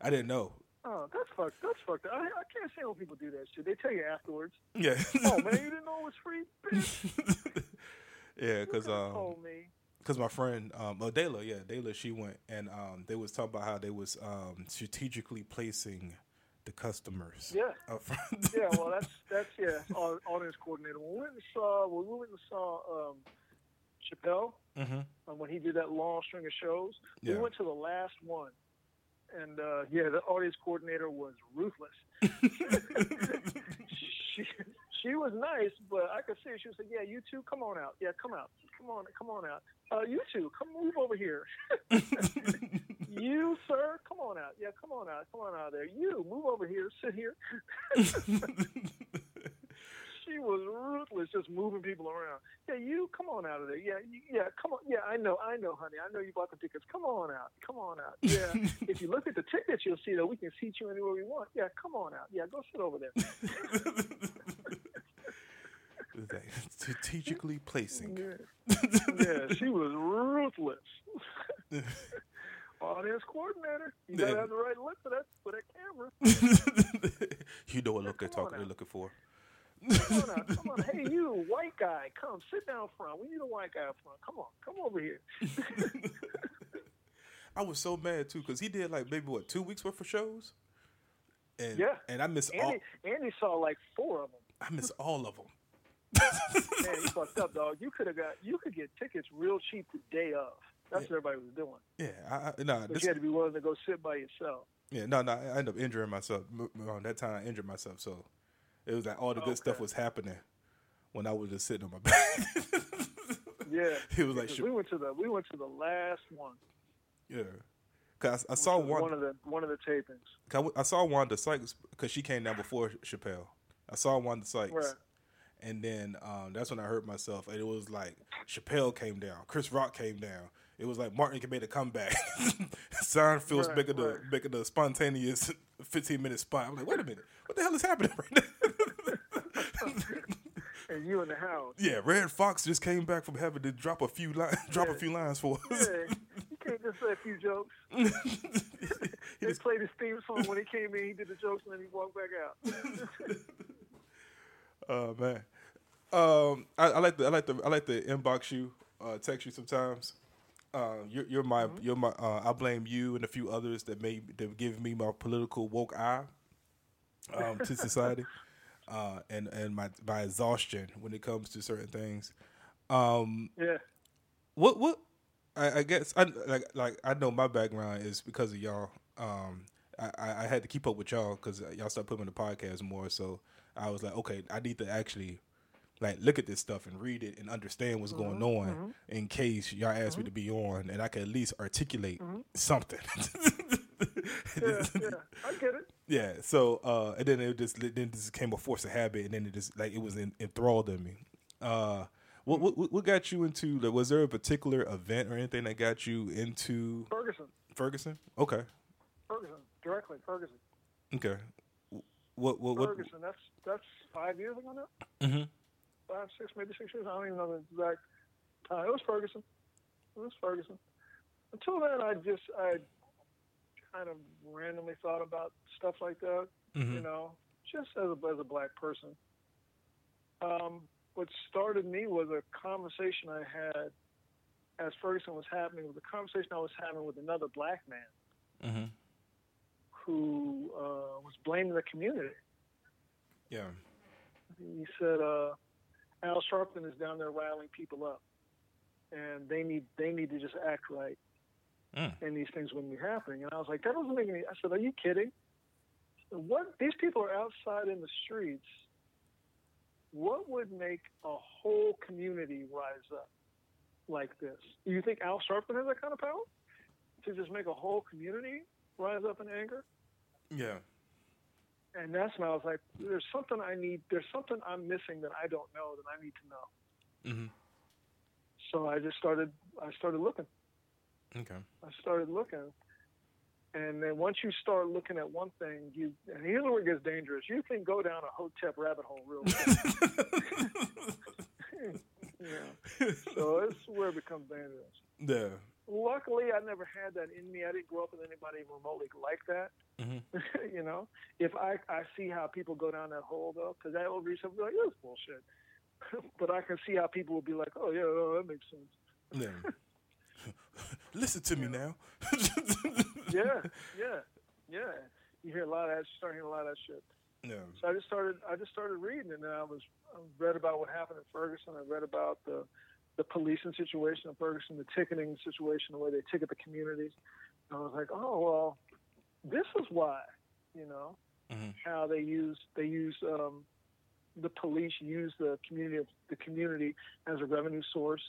I didn't know. Oh, that's fucked. That's fucked. I, I can't stand when people do that shit. They tell you afterwards. Yeah. Oh man, you didn't know it was free. Bitch, yeah, because um, told me. Because my friend, um, oh, Dayla, yeah, Dayla, she went and um, they was talking about how they was um, strategically placing the customers. Yeah. Up front. Yeah, well, that's that's yeah, au- audience coordinator. When we went and saw, when we went and saw um, Chappelle, hmm um, when he did that long string of shows, Yeah. we went to the last one, and uh, yeah, the audience coordinator was ruthless. she she was nice, but I could see she was like, "Yeah, you two, come on out. Yeah, come out. Come on, come on out. Uh, you two, come move over here. you, sir, come on out. Yeah, come on out. Come on out of there. You, move over here. Sit here." she was ruthless, just moving people around. Yeah, you come on out of there. Yeah, you, yeah, come on. Yeah, I know, I know, honey. I know you bought the tickets. Come on out. Come on out. Yeah. if you look at the tickets, you'll see that we can seat you anywhere we want. Yeah, come on out. Yeah, go sit over there. Strategically placing. Yeah, yeah she was ruthless. Audience coordinator. You gotta have the right look for that for that camera. you know what look they're talking, they're looking for. Come on out. Come on. Hey, you white guy, come sit down front. We need a white guy up front. Come on, come over here. I was so mad too because he did like maybe what two weeks worth of shows, and Yeah. and I miss all Andy, Andy saw like four of them. I miss all of them. Man, you fucked up, dog. You could have got you could get tickets real cheap the day of. That's what everybody was doing. Yeah, I, I nah, But this, you had to be willing to go sit by yourself. yeah, no, no, I ended up injuring myself. On that time, I injured myself, so it was like all the good stuff was happening when I was just sitting on my back. Yeah. It was like, we went to the we went to the last one. yeah, cause I, I saw was one. of the one of the tapings. I I saw Wanda Sykes because she came down before Chappelle. I saw Wanda Sykes. Right. And then um, that's when I hurt myself. And it was like Chappelle came down, Chris Rock came down. It was like Martin made a comeback. Seinfeld's Right, making the right. making the spontaneous 15 minute spot. I'm like, wait a minute, what the hell is happening right now? And you in the house. yeah, Redd Foxx just came back from having to drop a few lines, drop a few lines for us. Yeah, you can't just say a few jokes. He just- played his theme song when he came in. He did the jokes and then he walked back out. Oh man, um, I, I like the I like the I like the inbox you, uh, text you sometimes. Uh, you're, you're my Mm-hmm. you're my uh, I blame you and a few others that may that give me my political woke eye um, to society, uh, and and my my exhaustion when it comes to certain things. Um, yeah. what what I, I guess I like like I know my background is because of y'all. Um, I, I I had to keep up with y'all because y'all started putting me in the podcast more. So I was like, okay, I need to actually like look at this stuff and read it and understand what's going on in case y'all ask me to be on, and I can at least articulate something. Yeah, yeah. I get it. Yeah. So uh, and then it just then just became a force of habit, and then it just like it was in, enthralled in me. Uh, what, what what got you into? Like, was there a particular event or anything that got you into Ferguson. Ferguson? Okay. Ferguson. Directly, Ferguson. Okay. What what what? Ferguson. That's that's five years ago now. Mhm. Five, six, maybe six years. I don't even know the exact time. It was Ferguson. It was Ferguson. Until then, I just I kind of randomly thought about stuff like that. You Mhm. know, just as a as a black person. Um, what started me was a conversation I had as Ferguson was happening. Was a conversation I was having with another black man Mm-hmm. who uh, was blaming the community. Yeah. He said uh, Al Sharpton is down there riling people up, and they need they need to just act right, Mm. and these things wouldn't be happening. And I was like, that doesn't make any. I said, are you kidding? What these people are outside in the streets. What would make a whole community rise up like this? Do you think Al Sharpton has that kind of power to just make a whole community rise up in anger? Yeah. And that's when I was like, there's something I need, there's something I'm missing that I don't know that I need to know. Mm-hmm. So I just started, I started looking. Okay. I started looking. And then once you start looking at one thing, you, and here's where it gets dangerous. You can go down a hotep rabbit hole real quick. yeah. So it's where it becomes dangerous. yeah. Luckily, I never had that in me. I didn't grow up with anybody remotely like that. Mm-hmm. you know, if I I see how people go down that hole though, because I will read something like this bullshit, but I can see how people will be like, oh yeah, oh, that makes sense. Yeah. Listen to me now. Yeah, yeah, yeah. You hear a lot of that. Start hearing a lot of that shit. Yeah. So I just started. I just started reading, and then I was I read about what happened in Ferguson. I read about the the policing situation in Ferguson, the ticketing situation, the way they ticket the communities. And I was like, oh well, this is why, you know, Mhm. how they use they use um, the police use the community the community as a revenue source,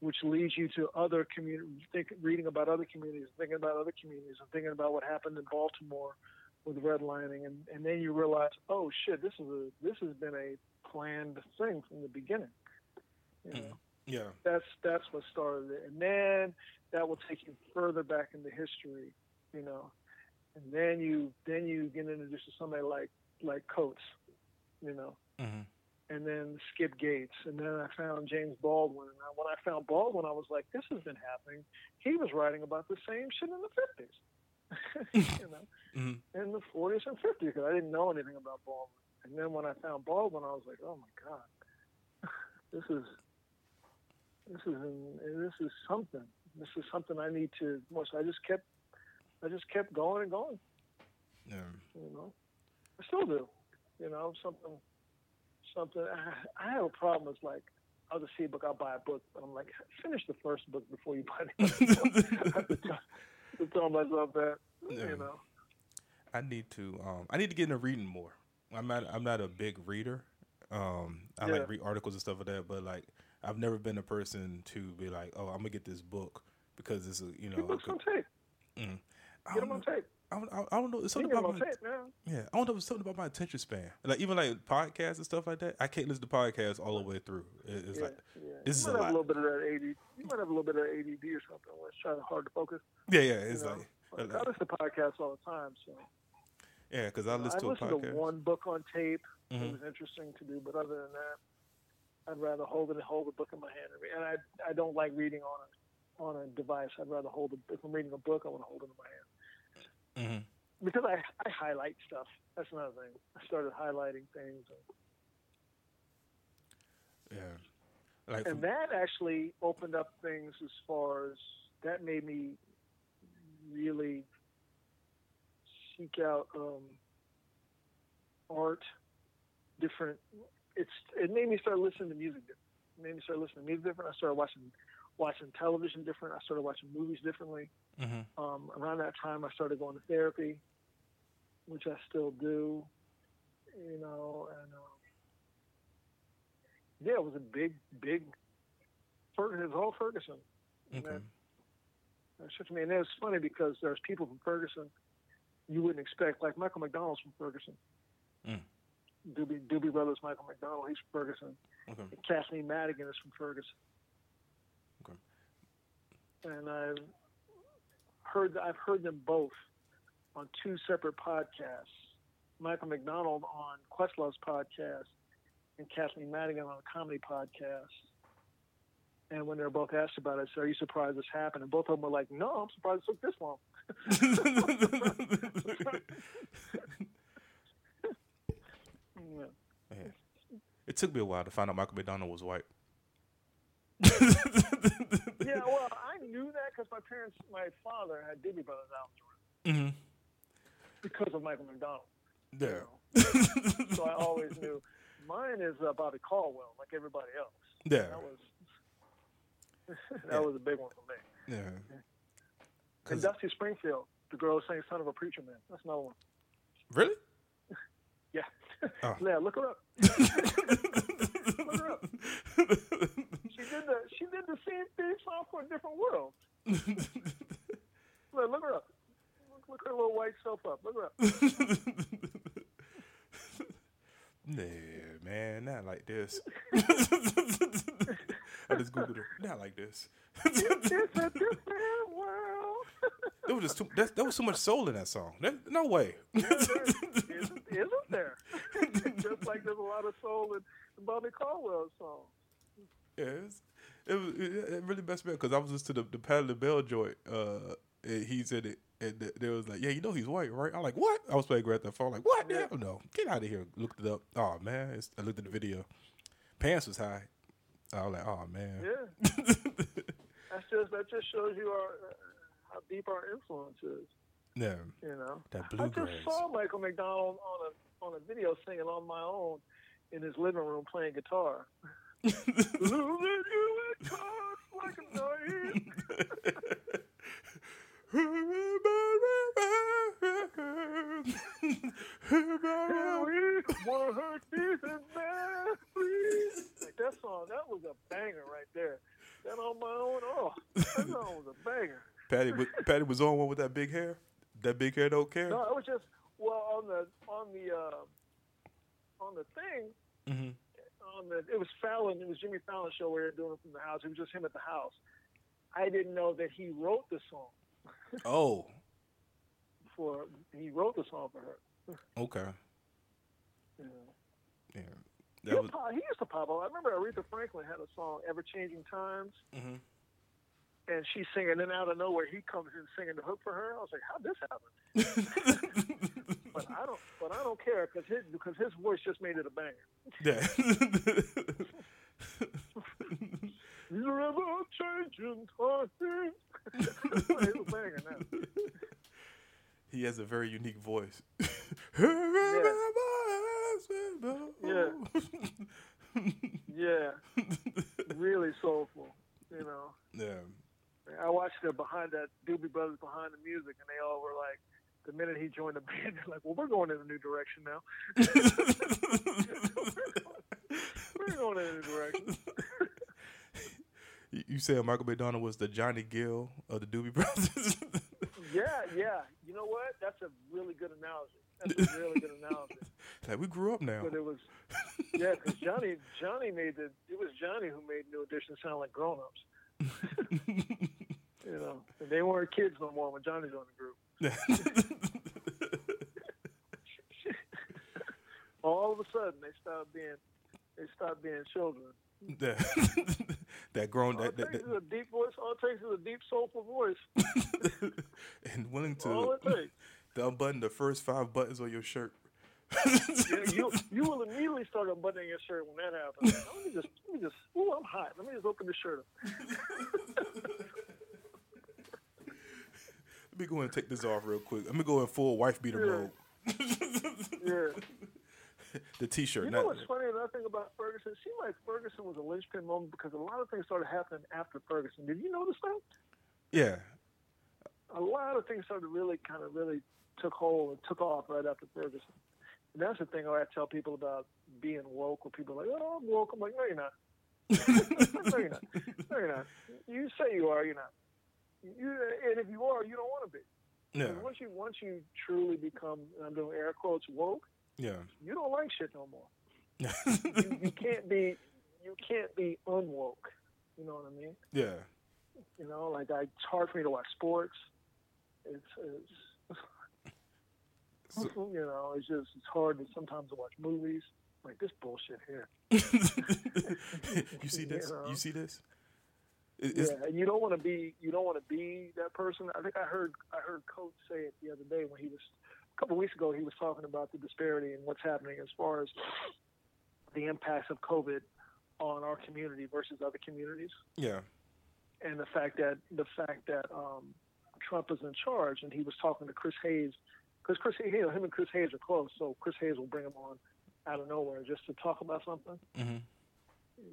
which leads you to other community think, reading about other communities, thinking about other communities, and thinking about what happened in Baltimore with redlining, and and then you realize, oh shit, this is a this has been a planned thing from the beginning. You know, Yeah. that's that's what started it, and then that will take you further back into history, you know, and then you then you get introduced to somebody like like Coates, you know, Mm-hmm. and then Skip Gates, and then I found James Baldwin. And I- when I found Baldwin, I was like, this has been happening. He was writing about the same shit in the fifties, you know, Mhm. in the forties and fifties, because I didn't know anything about Baldwin. And then when I found Baldwin, I was like, oh my god, this is this is this is something. This is something I need to. So I just kept I just kept going and going Yeah. you know. I still do, you know, something, something. I, I have a problem. It's like, I'll just see a book, I'll buy a book, but I'm like, finish the first book before you buy the book. I have to tell, to tell myself that, Yeah. you know. I need to. Um, I need to get into reading more. I'm not. I'm not a big reader. Um, I Yeah. like read articles and stuff like that, but like I've never been a person to be like, oh, I'm gonna get this book because it's a you know. Get books on tape. mm. I Get them don't on tape. I don't, I don't know. It's something can get them about my, tape now. yeah. I don't know. It's something about my attention span. Like even like podcasts and stuff like that. I can't listen to podcasts all the way through. It's yeah, like yeah. this is you a have lot. a little bit of that AD. You might have a little bit of ADD or something where it's trying to hard to focus. yeah, yeah. It's like, Like, like- I listen to podcasts all the time, so yeah, because I listen I to a podcast. to one book on tape. It Mhm. was interesting to do, but other than that, I'd rather hold it and hold the book in my hand. and. And I I don't like reading on a on a device. I'd rather hold it. If I'm reading a book, I want to hold it in my hand hmm because I I highlight stuff. That's another thing. I started highlighting things, Yeah. Like and that actually opened up things as far as that made me really seek out um, art, different. It's it made me start listening to music different. It made me start listening to music different. I started watching watching television different. I started watching movies differently. Mhm. Um, around that time, I started going to therapy, which I still do. You know, and um, yeah, it was a big, big. Ferguson, it all Ferguson. Okay. that- that shit to me, and it was funny because there's people from Ferguson you wouldn't expect, like Michael McDonald's from Ferguson. Mm. Doobie Doobie Brothers, Michael McDonald, he's from Ferguson. Okay. And Kathleen Madigan is from Ferguson. Okay. And I've heard I've heard them both on two separate podcasts. Michael McDonald on Questlove's podcast and Kathleen Madigan on a comedy podcast. And when they were both asked about it, I said, Are you surprised this happened? And both of them were like, No, I'm surprised it took this long. Yeah. Man. It took me a while to find out Michael McDonald was white. Yeah, well, I knew that because my parents, my father had Doobie Brothers albums Mm-hmm. because of Michael McDonald. Yeah. So I always knew. Mine is uh, Bobby Caldwell, like everybody else. Yeah. That was that Yeah. was a big one for me. Yeah. And Dusty Springfield, the girl sang "Son of a Preacher Man." That's another one. really? Yeah, Oh. yeah. Look her up. look her up. She did the she did the same theme song for a different world. Look, look her up. Look, look her little white self up. Look her up. Nah, man, not like this. I just googled it. Not like this. it's a different world. There was just too, that, there was so much soul in that song. There- no way. isn't, isn't there? Just like there's a lot of soul in Bobby Caldwell's song. Yeah, it was it, it really messed me up because I was listening to the the Patti LaBelle joint. Uh, and he said it, and th- they was like, "Yeah, you know he's white, right?" I'm like, "What?" I was playing Grand Theft Auto. Like, "What? Yeah. Hell no! Get out of here!" Looked it up. Oh man, it's, I looked at the video. Pants was high. I was like, "Oh man." Yeah. That's just that just shows you our uh, how deep our influence is. Yeah, You know. that I bluegrass. just saw Michael McDonald on a on a video singing on my own in his living room playing guitar. Losing you it costs like a knife. And we were decent man, please. Like that song, that was a banger right there. That on my own, oh, that song was a banger. Patti, was, Patti was on one with that big hair. That big hair don't care. No, it was just well on the on the uh, on the thing hmm on the it was Fallon, it was Jimmy Fallon show where they were doing it from the house. It was just him at the house. I didn't know that he wrote the song Oh, for he wrote the song for her. okay. Know. Yeah, He, that was. pop- he used to pop up. I remember Aretha Franklin had a song, Ever Changing Times, mhm. And she's singing, and out of nowhere he comes in singing the hook for her. I was like, how'd this happen? But I don't, but I don't care because his because his voice just made it a banger. Yeah. You're ever changing times. it's a banger now. he has a very unique voice. yeah. Yeah. Yeah, really soulful. You know, Yeah. I watched the behind that Doobie Brothers behind the music, and they all were like, the minute he joined the band, they're like, well, we're going in a new direction now. we're going in a new direction. You- said Michael McDonald was the Johnny Gill of the Doobie Brothers. Yeah, yeah. You know what? That's a really good analogy. That's a really good analogy. like we grew up now. But it was, yeah, because Johnny, Johnny made the. It was Johnny who made New Edition sound like grown-ups. You know, and they weren't kids no more when Johnny joined the group. All of a sudden, they stopped being, they stopped being children. that, that grown All that, it that, takes a deep voice. All it takes is a deep, soulful voice. and willing All to it takes. to unbutton the first five buttons on your shirt. Yeah, you you will immediately start unbuttoning your shirt when that happens. Let me just, let me just. Ooh, I'm hot. Let me just open the shirt up. Let me go and take this off real quick. Let me go in full wife beater Yeah. mode. Yeah. The t-shirt. You know what's funny? Another thing about Ferguson, it seemed like Ferguson was a linchpin moment because a lot of things started happening after Ferguson. Did you notice that? yeah. A lot of things started really kind of really took hold and took off right after Ferguson. And that's the thing I tell people about being woke, where people are like, "Oh, I'm woke." I'm like, "No, you're not. no, you're not. No, you're not. You say you are, you're not. You, and if you are, you don't want to be. Yeah. Once you once you truly become, and I'm doing air quotes, woke, Yeah. you don't like shit no more. you, you can't be you can't be unwoke. You know what I mean? yeah. You know, like I, it's hard for me to watch sports. It's, it's So- you know, it's just it's hard to sometimes to watch movies. Like this bullshit here. you see this? You know? You see this? It- it's- yeah, and you don't want to be you don't want to be that person. I think I heard I heard Coates say it the other day when he was a couple of weeks ago. He was talking about the disparity and what's happening as far as the impacts of COVID on our community versus other communities, Yeah. and the fact that the fact that um, Trump is in charge, and he was talking to Chris Hayes, because Chris, you know, him and Chris Hayes are close, so Chris Hayes will bring him on out of nowhere just to talk about something. Mm-hmm.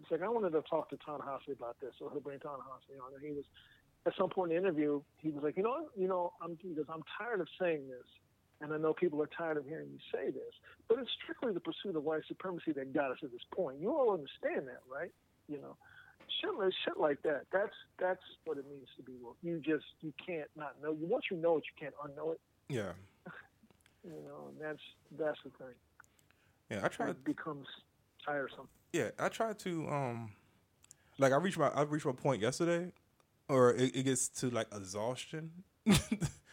It's like I wanted to talk to Ta-Nehisi about this, so he'll bring Ta-Nehisi on. And he was at some point in the interview, he was like, you know, you know, I'm because I'm tired of saying this, and I know people are tired of hearing me say this, but it's strictly the pursuit of white supremacy that got us to this point. You all understand that, right? You know, shit, like- shit like that. That's that's what it means to be woke. You just you can't not know. Once you know it, you can't unknow it. Yeah. You know, and that's that's the thing. Yeah. I try. It becomes tiresome. Yeah, I tried to um, like I reached my I reached my point yesterday, or it, it gets to like exhaustion.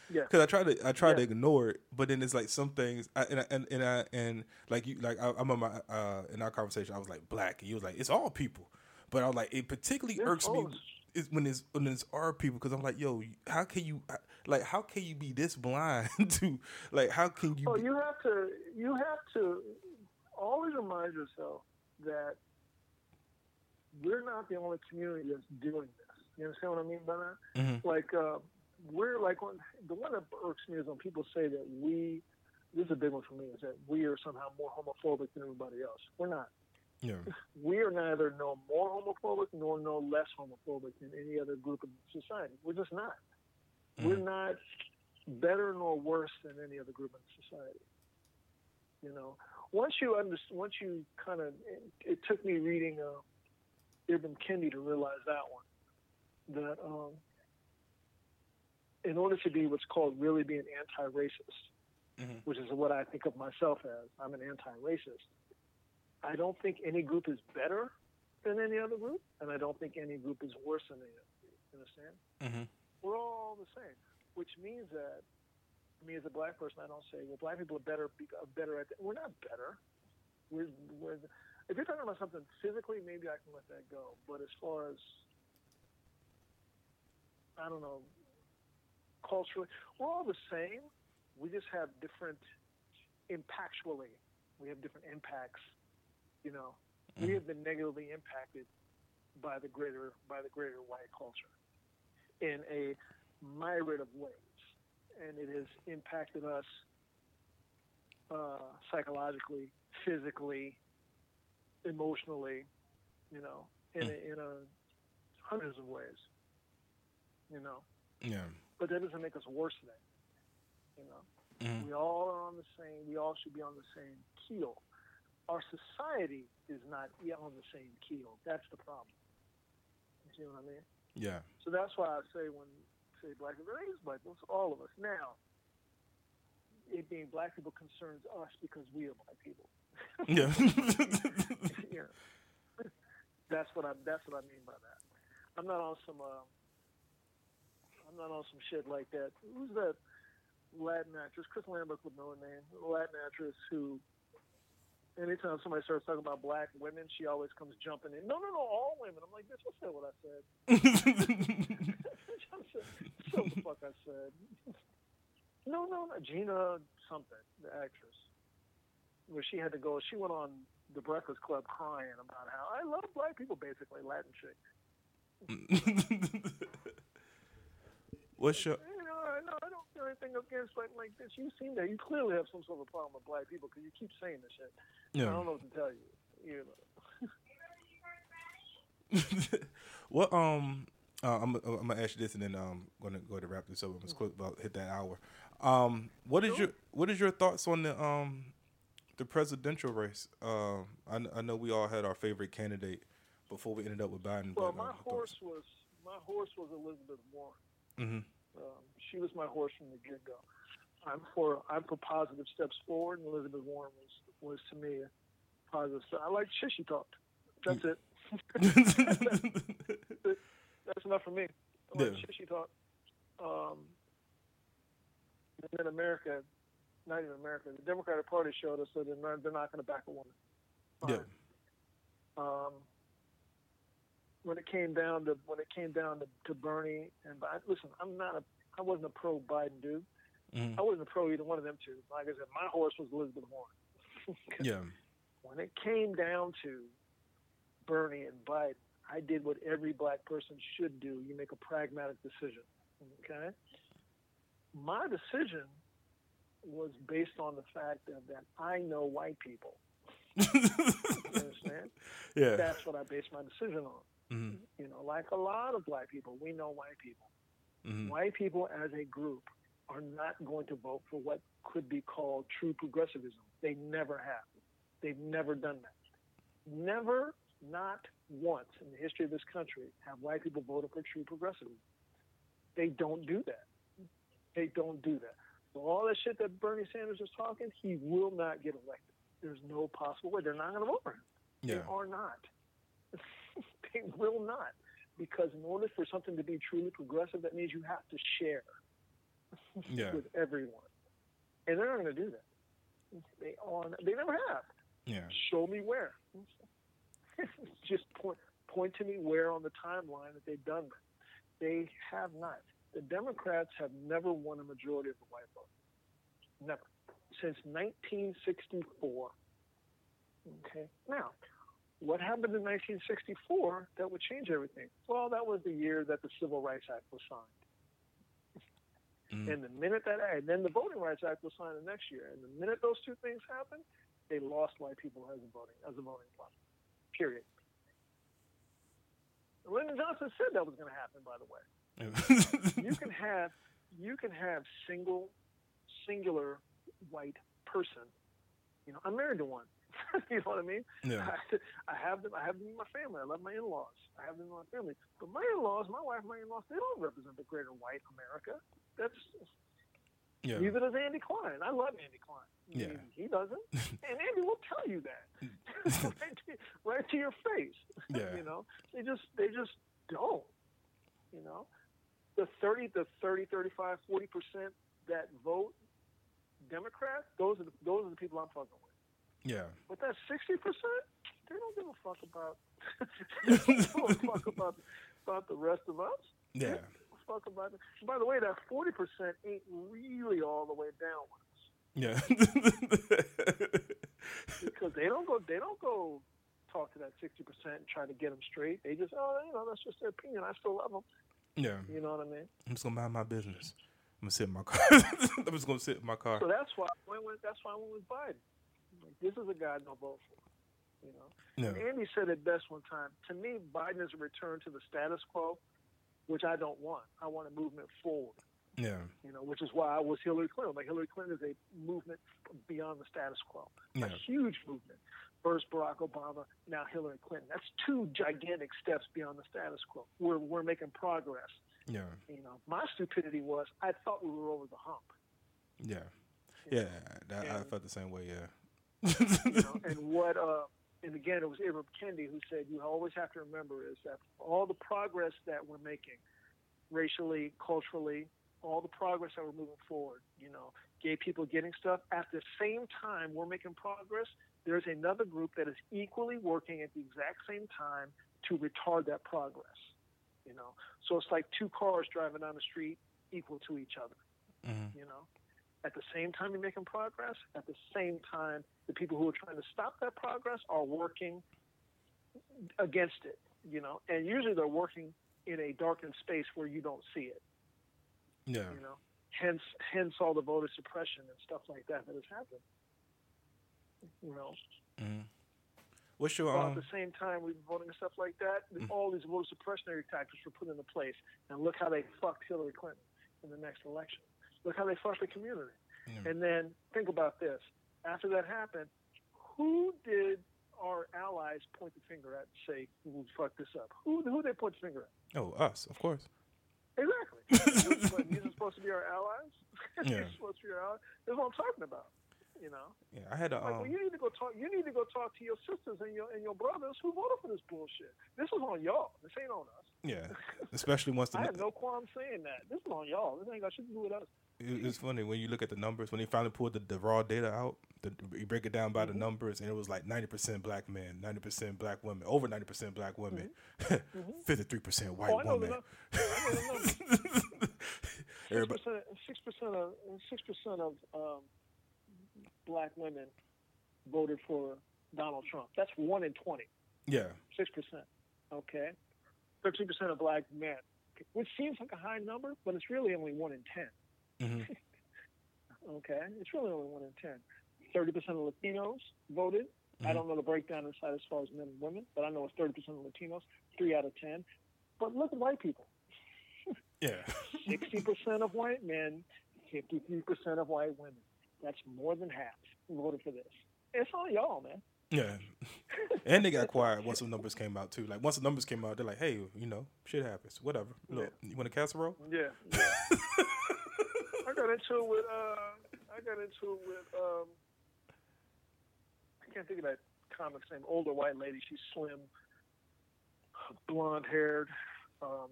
Yeah. Because I try to I try to ignore it, but then it's like some things, I, and I, and and I, and like you like I, I'm on my uh in our conversation I was like black, and you was like it's all people, but I was like it particularly Yeah, irks me it's- is when it's when it's our people because I'm like yo how can you like how can you be this blind to like how can you Oh, be, you have to you have to always remind yourself that we're not the only community that's doing this. You understand what I mean by that? Mhm. Like uh, we're like when, the one that irks me is when people say that we. This is a big one for me. Is that we are somehow more homophobic than everybody else? We're not. yeah We are neither no more homophobic nor no less homophobic than any other group in society. We're just not. We're not better nor worse than any other group in society. You know, once you understand, once you kind of, it, it took me reading uh, Ibram Kendi to realize that one. That um, in order to be what's called really being anti-racist, Mhm. which is what I think of myself as, I'm an anti-racist. I don't think any group is better than any other group, and I don't think any group is worse than any other group. You understand? hmm we're all the same, which means that me as a black person, I don't say, well, black people are better, are better at that. We're not better. We're, we're, if you're talking about something physically, maybe I can let that go. But as far as, I don't know, culturally, we're all the same. We just have different impactually. We have different impacts. You know, we have been negatively impacted by the greater by the greater white culture in a myriad of ways, and it has impacted us uh, psychologically, physically, emotionally, you know, in a, in a hundreds of ways, you know. yeah But that doesn't make us worse than, you know. Mhm. We all are on the same. We all should be on the same keel. Our society is not yet on the same keel. That's the problem. You see what I mean? yeah So that's why I say when say black people, it is black people, it's all of us. Now, it being black people concerns us because we are black people. yeah yeah, that's what I that's what I mean by that. I'm not on some uh, I'm not on some shit like that. Who's that Latin actress? Chris Lambert would know her name. Latin actress who. Anytime somebody starts talking about black women, she always comes jumping in. No, no, no, all women. I'm like, bitch, what's that? What I said? so the fuck I said. No, no, no, Gina something, the actress, where she had to go. She went on the Breakfast Club crying about how I love black people, basically Latin chick. What's your You know, I, no, I don't feel anything against like like this. You seem that you clearly have some sort of problem with black people because you keep saying this shit. Yeah. I don't know what to tell you. You know. what um uh, I'm I'm gonna ask you this and then um gonna go to wrap this up. I'm close about hit that hour. Um, what is your what is your thoughts on the um the presidential race? Um, I, I know we all had our favorite candidate before we ended up with Biden. Well, but, my um, horse was my horse was Elizabeth Warren. Mhm. Um, she was my horse from the get go. I'm for I'm for positive steps forward, and Elizabeth Warren was was to me a positive. Step. I like shit she talked. That's it. That's enough for me. Like Yeah. shit she talked. Um, and then America, not even America, the Democratic Party showed us that they're not, they're not going to back a woman. yeah, um, when it came down to when it came down to, to Bernie and Biden. Listen, I'm not a I wasn't a pro Biden dude. Mhm. I wasn't a pro either one of them two. Like I said, my horse was Elizabeth Warren. yeah, when it came down to Bernie and Biden, I did what every black person should do. You make a pragmatic decision. Okay? My decision was based on the fact of that I know white people. you understand? Yeah. That's what I based my decision on. Mhm. You know, like a lot of black people, we know white people. Mhm. White people as a group are not going to vote for what could be called true progressivism. They never have. They've never done that. Never, not once in the history of this country have white people voted for true progressivism. They don't do that. They don't do that. So all that shit that Bernie Sanders is talking, he will not get elected. There's no possible way. They're not going to vote for him. They are not. they will not. Because in order for something to be truly progressive, that means you have to share Yeah. with everyone. And they're not going to do that. They are. They never have. Yeah. Show me where. Just point point to me where on the timeline that they've done that. They have not. The Democrats have never won a majority of the white vote. Never. Since 1964. Okay. Now, what happened in 1964 that would change everything? Well, that was the year that the Civil Rights Act was signed. Mhm. And the minute that and then the Voting Rights Act was signed the next year, and the minute those two things happened, they lost white people as a voting as a voting bloc. Period. Lyndon Johnson said that was going to happen. By the way, you can have you can have single singular white person. You know, I'm married to one. you know what I mean? yeah. I, I have them. I have them in my family. I love my in-laws. I have them in my family. But my in-laws, my wife, my in-laws, they don't represent the greater white America. That's Yeah. neither does Andy Klein. I love Andy Klein. Yeah. He, doesn't, and Andy will tell you that right, to, right to your face. Yeah. you know, they just they just don't. You know, the 30, the 30, 35, 40 percent that vote Democrat, those are the, those are the people I'm fucking with. Yeah. But that sixty percent, they don't give a fuck about. they don't give a fuck about about the rest of us. Yeah. don't give a fuck about. The, by the way, that forty percent ain't really all the way down Yeah. because they don't go. They don't go talk to that sixty percent and try to get them straight. They just, oh, you know, that's just their opinion. I still love them. yeah. You know what I mean? I'm just gonna mind my business. I'm gonna sit in my car. I'm just gonna sit in my car. So that's why I went. That's why I went with Biden. Like, this is a guy no vote for. You know. Yeah. Andy said it best one time. To me, Biden is a return to the status quo, which I don't want. I want a movement forward. Yeah. You know, which is why I was Hillary Clinton. Like Hillary Clinton is a movement beyond the status quo, Yeah. a huge movement. First Barack Obama, now Hillary Clinton. That's two gigantic steps beyond the status quo. We're we're making progress. Yeah. You know, my stupidity was I thought we were over the hump. Yeah. Yeah. That, I felt the same way. Yeah. you know, and what uh and again it was Ibram Kendi who said you always have to remember is that all the progress that we're making racially, culturally, all the progress that we're moving forward, you know, gay people getting stuff, at the same time we're making progress, there's another group that is equally working at the exact same time to retard that progress. You know. So it's like two cars driving down the street equal to each other Mhm. you know. At the same time you're making progress, at the same time the people who are trying to stop that progress are working against it, you know. And usually they're working in a darkened space where you don't see it, Yeah. you know. Hence hence all the voter suppression and stuff like that that has happened. You know. Mhm. What's your um? at the same time we've been voting and stuff like that, Mhm. all these voter suppressionary tactics were put into place. And look how they fucked Hillary Clinton in the next election. Look how they fucked the community. Yeah. And then think about this. After that happened, who did our allies point the finger at and say, fucked this up? Who who they point the finger at? Oh, us, of course. Exactly. but these are supposed to be our allies? these are supposed to be our allies? That's what I'm talking about. You know? Yeah, I had a Like, well, um. you need to go talk. You need to go talk to your sisters and your and your brothers who voted for this bullshit. This is on y'all. This ain't on us. Yeah, especially once the I have no qualm saying that. This is on y'all. This ain't got shit to do with us. It- It's funny when you look at the numbers when they finally pulled the, the raw data out. The, you break it down by the numbers, and it was like ninety percent black men, ninety percent black women, over ninety percent black women, 53 percent white oh, I know the women. num- I know the numbers. Everybody, Six percent of six percent of um, black women voted for Donald Trump. That's one in twenty. Yeah. Six percent. Okay. Thirteen percent of black men, which seems like a high number, but it's really only one in ten. Hmm Okay, it's really only one in ten. Thirty percent of Latinos voted. I Mhm. don't know the breakdown inside as far as men and women, but I know it's thirty percent of Latinos, three out of ten. But look at white people. Yeah. Sixty percent of white men, fifty-three percent of white women. That's more than half voted for this. It's on y'all, man. Yeah. And they got quiet once the numbers came out too. Like once the numbers came out, they're like, "Hey, you know, shit happens. Whatever. Look, you want a casserole?" Yeah. yeah. I got into it with uh I got into it with um I can't think of that comic's name, older white lady, she's slim, blonde haired. Um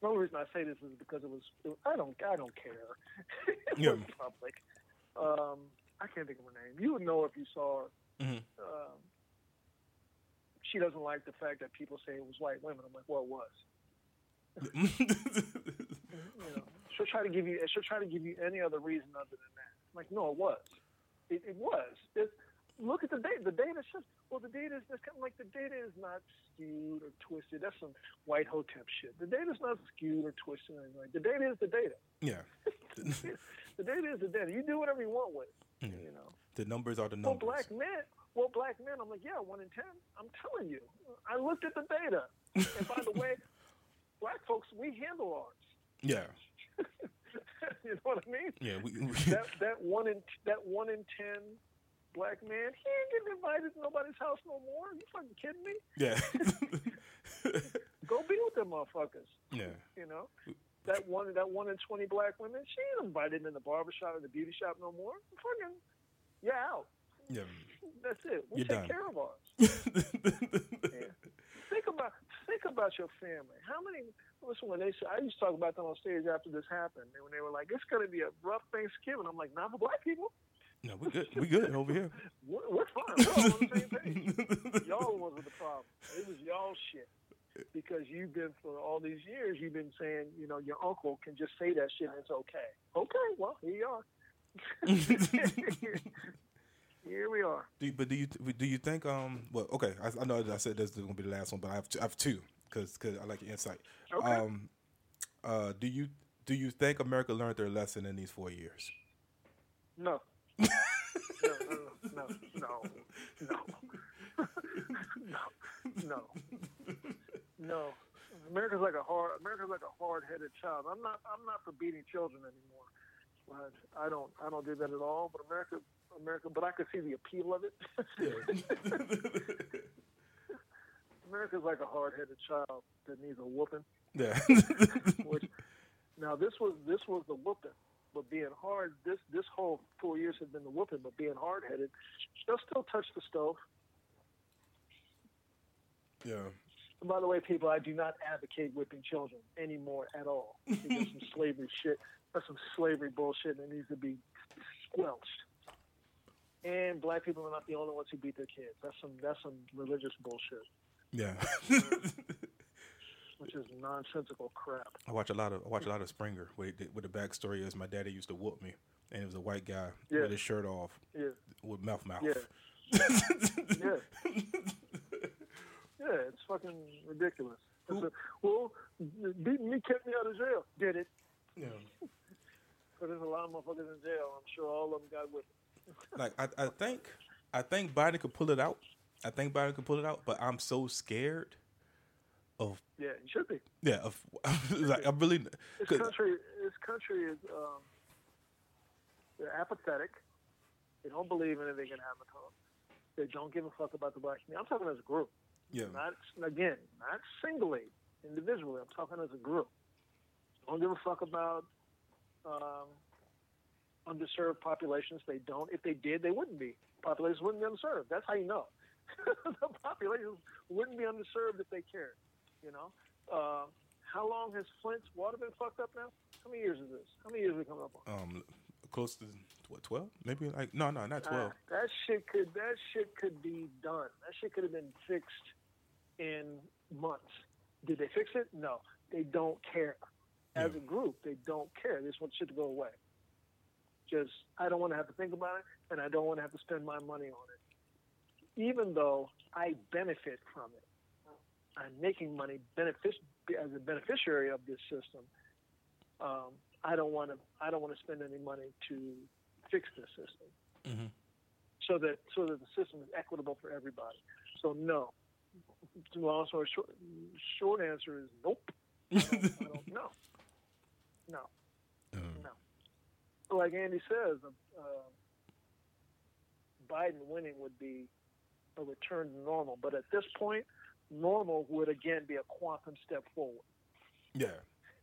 the only reason I say this is because it was, it, I don't I don't care. it Yeah. was public. Um I can't think of her name. You would know if you saw her. Mhm. Um, she doesn't like the fact that people say it was white women. I'm like, well, it was you know, she'll try to give you she'll try to give you any other reason other than that. I'm like, no, it was. It, it was. It, look at the data. The data says, well, the data is this kind of like the data is not skewed or twisted. That's some white hotep shit. The data is not skewed or twisted or anything. Like the data is the data. yeah. the data is the data. You do whatever you want with it. Yeah. You know. The numbers are the numbers. Well, black men. Well, black men. I'm like, yeah, one in ten. I'm telling you. I looked at the data. And by the way, black folks, we handle ours. Yeah. you know what I mean? Yeah. We, that that one in that one in ten black man, he ain't getting invited to nobody's house no more. You fucking kidding me? yeah. Go be with them motherfuckers. yeah. You know that one that one in twenty black women, she ain't invited in the barbershop or the beauty shop no more. Fucking, yeah, out. Yeah. That's it. We You're take done. care of ours. Yeah. Think about think about your family. How many? Listen, when they say, I used to talk about them on stage after this happened, and when they were like, "It's going to be a rough Thanksgiving," I'm like, "Not for black people. no, we're good. We're good over here. We're, we're fine. We're all on the same page." y'all wasn't the problem. It was y'all shit. Because you've been for all these years, you've been saying, you know, your uncle can just say that shit and it's okay. Okay, well, here you are. here we are. Do you, but do you do you think um well okay I, I know that I said this is gonna be the last one but I have two, I have two because because I like your insight. Okay. Um, uh, do you do you think America learned their lesson in these four years? No. no, no, no, no, no, no, no. America's like a hard. America's like a hard-headed child. I'm not. I'm not for beating children anymore. But I don't. I don't do that at all. But America, America. But I could see the appeal of it. America's like a hard-headed child that needs a whooping. yeah. Which now this was this was the whooping, but being hard this this whole four years has been the whooping, but being hard headed, they'll still touch the stove. yeah. And by the way, people, I do not advocate whipping children anymore at all. It's some slavery shit. That's some slavery bullshit that needs to be squelched. And black people are not the only ones who beat their kids. That's some that's some religious bullshit, Yeah. which is nonsensical crap. I watch a lot of I watch a lot of Springer. Where, the, backstory is, my daddy used to whoop me, and it was a white guy Yeah. with his shirt off, Yeah, with mouth mouth. yeah, yeah. Yeah, it's fucking ridiculous. It's a, well, beating me kept me out of jail. Did it? Yeah. But there's a lot of motherfuckers in jail. I'm sure all of them got with it. Like I, I think I think Biden could pull it out. I think Biden could pull it out, but I'm so scared of Yeah, you should be. yeah of like I'm really This country, this country is um, they're apathetic. They don't believe anything can happen to them. They don't give a fuck about the black community. I'm talking as a group, yeah not again, not singly, individually. I'm talking as a group. Don't give a fuck about um, underserved populations. They don't. If they did, they wouldn't be. Populations wouldn't be underserved. That's how you know. the population wouldn't be underserved if they cared. You know. Uh, how long has Flint's water been fucked up now? How many years is this? How many years are we coming up on? um close to what twelve maybe like no no not twelve. Ah, that shit could that shit could be done. That shit could have been fixed in months. Did they fix it? No. They don't care. As Yeah. a group, they don't care. They just want shit to go away. Just I don't want to have to think about it, and I don't want to have to spend my money on it. Even though I benefit from it, I'm making money benefic- as a beneficiary of this system. Um, I don't want to. I don't want to spend any money to fix this system, Mhm. so that so that the system is equitable for everybody. So no. Long story short, short answer is nope. I don't, I don't know. No. Um, No. Like Andy says, uh, Biden winning would be a return to normal. But at this point, normal would again be a quantum step forward. yeah.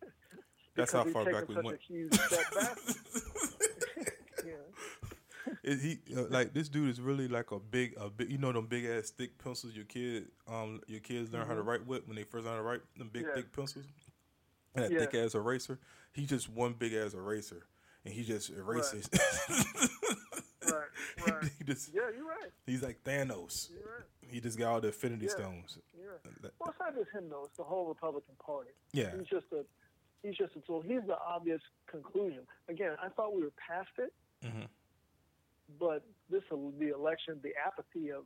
That's how far back we went. A huge step back. yeah. Is he uh, like this dude is really like a big a big you know them big ass thick pencils your kid um your kids learn how to write with when they first learn how to write them big Mm-hmm. Yeah. thick pencils and that Yeah. thick ass eraser he just one big ass eraser and he just erases Right. Right. he just Yeah, you're right. he's like Thanos You're right. he just got all the Infinity Yeah. Stones right. Well, it's not just him though. It's the whole Republican Party. yeah He's just a he's just a tool. He's the obvious conclusion. Again, I thought we were past it, mm-hmm. but this the election, the apathy of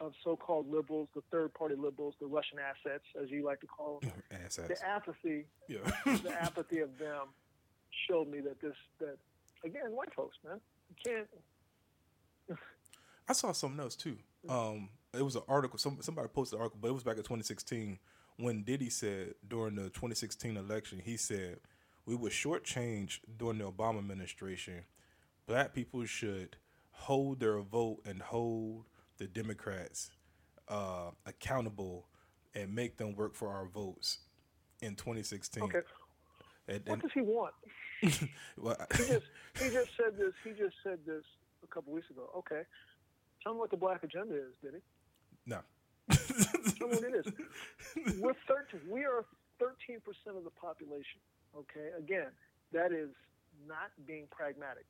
of so-called liberals, the third-party liberals, the Russian assets, as you like to call them, ass ass the apathy, yeah the apathy of them showed me that this that again, white folks, man, can't. I saw something else too. Um, it was an article. Some somebody posted an article, but it was back in 2016 when Diddy said during the 2016 election, he said we were shortchanged during the Obama administration. Black people should hold their vote and hold the Democrats uh, accountable and make them work for our votes in 2016. Okay, And, what does he want? well, He just he just said this. He just said this a couple weeks ago. Okay, tell me what the black agenda is, did he? no. Tell me what it is. We're 13. We are 13 percent of the population. Okay, again, that is not being pragmatic.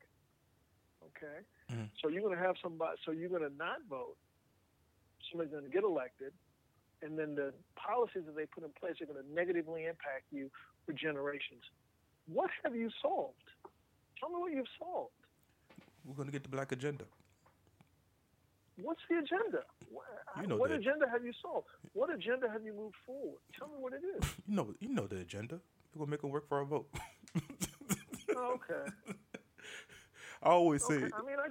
Okay, Mhm. so you're going to have somebody. So you're going to not vote. Somebody's going to get elected, and then the policies that they put in place are going to negatively impact you for generations. What have you solved? Tell me what you've solved. We're gonna get the black agenda. What's the agenda? What, You know what that. agenda have you solved? What agenda have you moved forward? Tell me what it is. You know, you know the agenda. We're gonna make them work for our vote. Oh, okay. I always say, Okay. I mean, I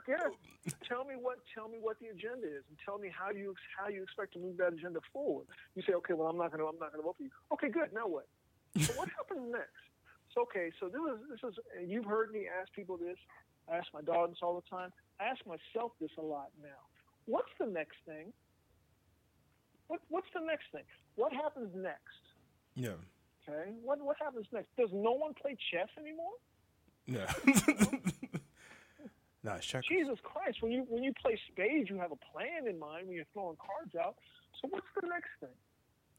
it. Tell me what tell me what the agenda is, and tell me how you how you expect to move that agenda forward. You say, okay, well, I'm not going to I'm not going to vote for you. Okay, good. Now what? So what happens next? Okay, so this is this is and you've heard me ask people this. I ask my daughter this all the time. I ask myself this a lot now. What's the next thing? What what's the next thing? What happens next? yeah, Okay, what what happens next? Does no one play chess anymore? yeah. nah, it's checkers. Jesus Christ, when you when you play spades, you have a plan in mind when you're throwing cards out. So what's the next thing?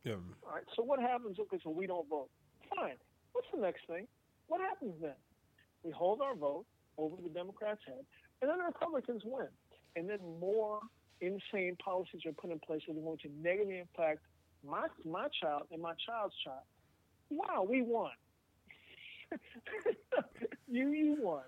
Yeah, All right. So what happens? Okay, so we don't vote. Fine. What's the next thing? What happens then? We hold our vote over the Democrats' head, and then the Republicans win, and then more insane policies are put in place that are going to negatively impact my my child and my child's child. Wow, we won. you you won.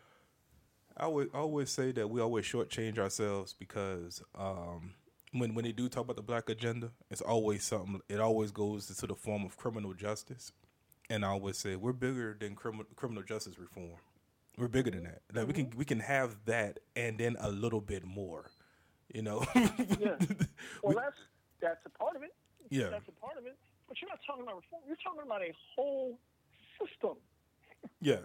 I I always say that we always shortchange ourselves because um, when when they do talk about the black agenda, it's always something. It always goes into the form of criminal justice, and I always say we're bigger than criminal criminal justice reform. We're bigger than that. Like we can mm-hmm. we can have that and then a little bit more. You know. Yeah. Well, that's that's a part of it. Yeah. That's a part of it. But you're not talking about reform. You're talking about a whole system. yeah.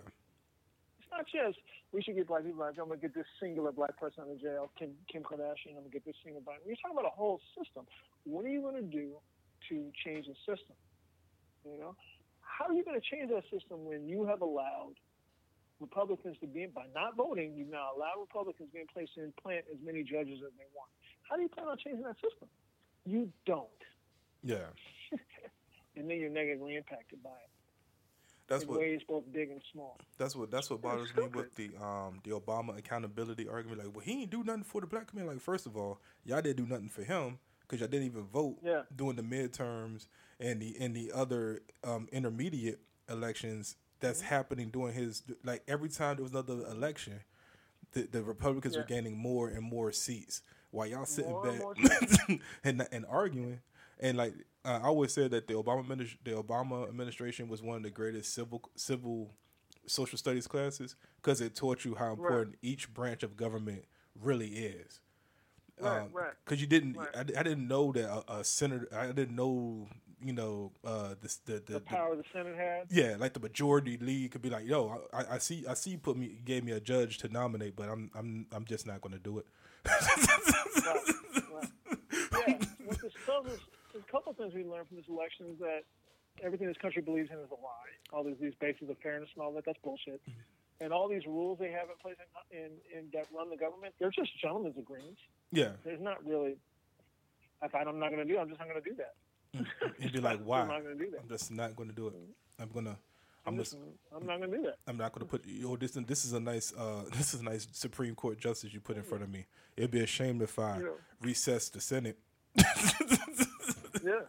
It's not just we should get black people. Like, I'm gonna get this singular black person out of jail, Kim Kim Kardashian. I'm gonna get this single black. You're talking about a whole system. What are you gonna do to change the system? You know, how are you gonna change that system when you have allowed Republicans to be by not voting? You now allow Republicans to be in place to implant as many judges as they want. How do you plan on changing that system? You don't, Yeah. and then you're negatively impacted by it That's in what ways both big and small. That's what that's what bothers me with the um the Obama accountability argument. Like, well, he ain't do nothing for the black community. Like, first of all, y'all didn't do nothing for him because y'all didn't even vote Yeah. during the midterms and the and the other um, intermediate elections that's Mm-hmm. happening during his like every time there was another election, the, the Republicans were gaining more and more seats. while y'all sitting More back more and and arguing. And like uh, I always said that the Obama administ- the Obama administration was one of the greatest civil civil social studies classes because it taught you how important each branch of government really is. Right, right. Because you didn't, Right. I, I didn't know that a, a senator, I didn't know, you know, uh, this, the, the, The power the Senate had. yeah, like the majority league could be like, yo, I, I see, I see, you put me, gave me a judge to nominate, but I'm, I'm, I'm just not going to do it. Right, right. Yeah, what this tells us, there's a couple things we learned from this election is that everything this country believes in is a lie. All these these bases of fairness and all that, that's bullshit. And all these rules they have in place in, in, in that run the government, they're just gentlemen's agreements. Yeah, There's not really. I If I'm not going to do, it, I'm just not going to do that. You'd be like, "Why? I'm why? not going to do that. I'm just not going to do it. I'm gonna, I'm I'm just, just, I'm not going to do that. I'm not going to put. Yo, this, this is a nice, uh, this is a nice Supreme Court justice you put in front of me. It'd be a shame if I Yeah. recess the Senate. yeah,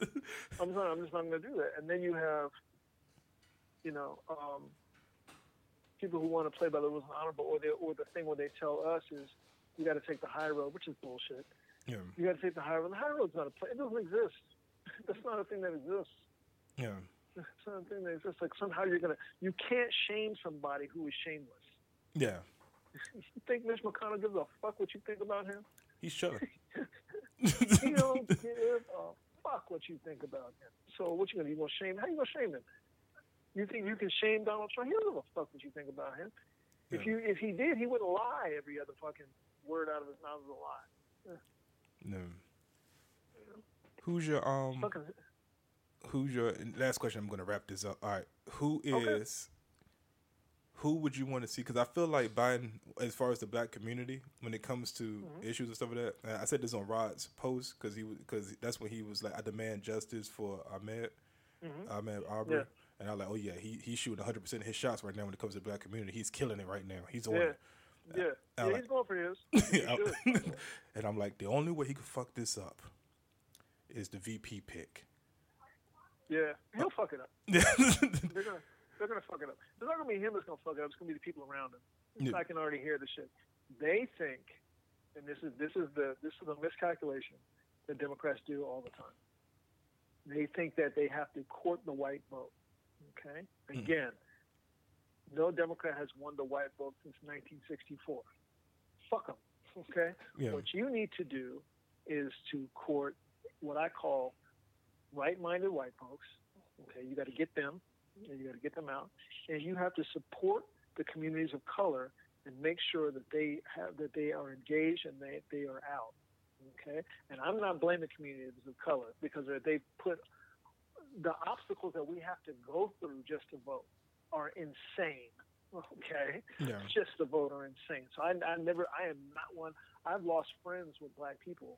I'm not. I'm just not going to do that. And then you have, you know, um, people who want to play by the rules and honorable, or they, or the thing where they tell us is you got to take the high road, which is bullshit. Yeah, You got to take the high road. The high road's not a play. It doesn't exist. That's not a thing that exists. yeah, It's not a thing that exists. Like somehow you're gonna. You can't shame somebody who is shameless. yeah. You think Mitch McConnell gives a fuck what you think about him? He's chilling. He don't give a fuck what you think about him. So what you gonna you gonna shame? How you gonna shame him? You think you can shame Donald Trump? He don't give a fuck what you think about him. If Yeah. you if he did, he wouldn't lie. Every other fucking word out of his mouth is a lie. No. Who's your um? Who's your last question? I'm going to wrap this up. All right. Who is? Okay. Who would you want to see? Because I feel like Biden, as far as the black community, when it comes to Mm-hmm. issues and stuff like that, I said this on Rod's post because he because that's when he was like, I demand justice for Ahmaud, Ahmaud Arbery, Mm-hmm. Yeah. and I'm like, oh yeah, he he's shooting 100 percent of his shots right now when it comes to the black community. He's killing it right now. He's on yeah, it. yeah, yeah. like- He's going for his. And I'm like, the only way he could fuck this up is the VP pick. Yeah, he'll fuck it up. They're gonna they're gonna fuck it up. It's not gonna be him that's gonna fuck it up. It's gonna be the people around him. Yeah. I can already hear the shit. They think, and this is this is the this is a miscalculation that Democrats do all the time. They think that they have to court the white vote. Okay, hmm. again, no Democrat has won the white vote since 1964. Fuck them. Okay, Yeah. what you need to do is to court what I call right-minded white folks. Okay, you got to get them, and you got to get them out, and you have to support the communities of color and make sure that they have that they are engaged and they they are out. Okay, and I'm not blaming communities of color because they put the obstacles that we have to go through just to vote are insane. Okay, yeah, just to vote are insane. So I, I never, I am not one. I've lost friends with black people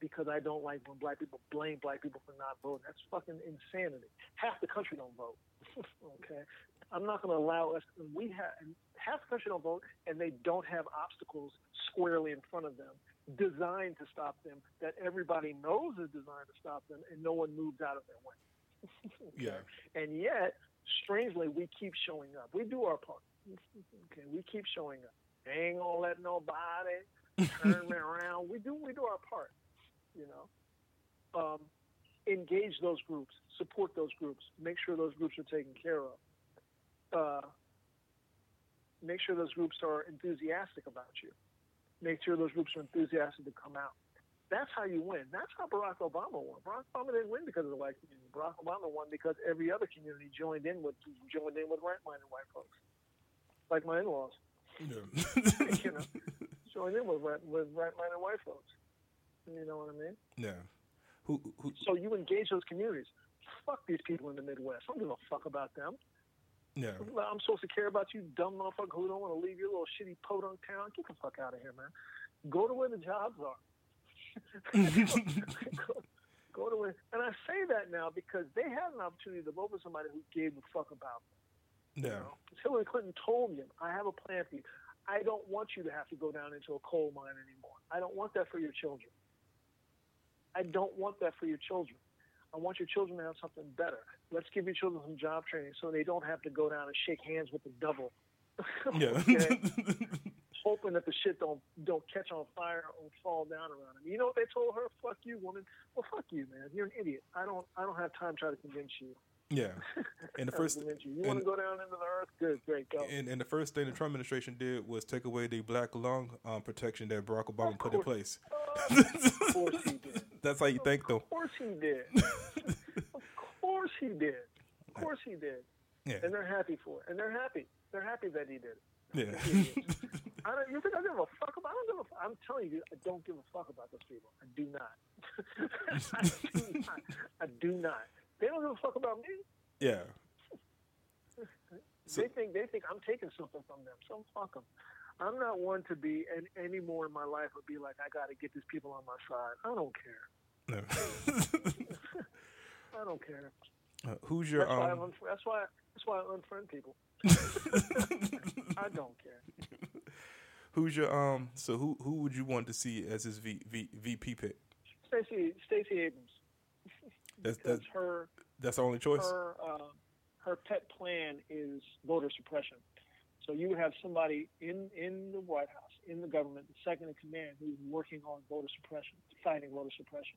because I don't like when black people blame black people for not voting. That's fucking insanity. Half the country don't vote. okay, I'm not going to allow us. and We have half the country don't vote, and they don't have obstacles squarely in front of them designed to stop them that everybody knows is designed to stop them, and no one moves out of their way. yeah, And yet, strangely, we keep showing up. We do our part. Okay, we keep showing up. Ain't gonna let nobody turn me around. We do we do our part. You know, um, engage those groups, support those groups, make sure those groups are taken care of. Uh, make sure those groups are enthusiastic about you. Make sure those groups are enthusiastic to come out. That's how you win. That's how Barack Obama won. Barack Obama didn't win because of the white community. Barack Obama won because every other community joined in with joined in with right-minded white folks, like my in-laws. yeah. you know, joined in with right, with right-minded white folks. You know what I mean? yeah. Who, who, So you engage those communities. Fuck these people in the Midwest. I don't give a fuck about them. yeah, I'm supposed to care about you, dumb motherfucker who don't want to leave your little shitty podunk town. Get the fuck out of here, man. Go to where the jobs are. go, go to where, and I say that now because they had an opportunity to vote for somebody who gave a fuck about them. yeah, You know? Hillary Clinton told him, "I have a plan for you. I don't want you to have to go down into a coal mine anymore. I don't want that for your children. I don't want that for your children. I want your children to have something better. Let's give your children some job training so they don't have to go down and shake hands with the devil. yeah. Hoping that the shit don't don't catch on fire or fall down around him. You know what they told her? Fuck you, woman. Well, fuck you, man. You're an idiot. I don't I don't have time to try to convince you. Yeah. And the first you. You want to go down into the earth? Good, great, go. and, and the first thing the Trump administration did was take away the black lung um, protection that Barack Obama put in place. of course he did. That's how you think, though. Of course he did. of course he did. Of course he did. Yeah. And they're happy for it. And they're happy. They're happy that he did it. Yeah. I don't. You think I give a fuck about? I don't give a. I'm telling you, I don't give a fuck about those people. I do not. I do not. I do not. They don't give a fuck about me. yeah. So- they think they think I'm taking something from them. So fuck them. I'm not one to be and any more in my life would be like I got to get these people on my side. I don't care. No. I don't care. Uh, who's your That's why, um? that's why that's why I unfriend people. I don't care. Who's your um? So who who would you want to see as his v, v, VP pick? Stacey Stacey Abrams. That's that's her that's the only choice. her uh, her pet plan is voter suppression. So you would have somebody in in the White House, in the government, the second in command, who's working on voter suppression, fighting voter suppression,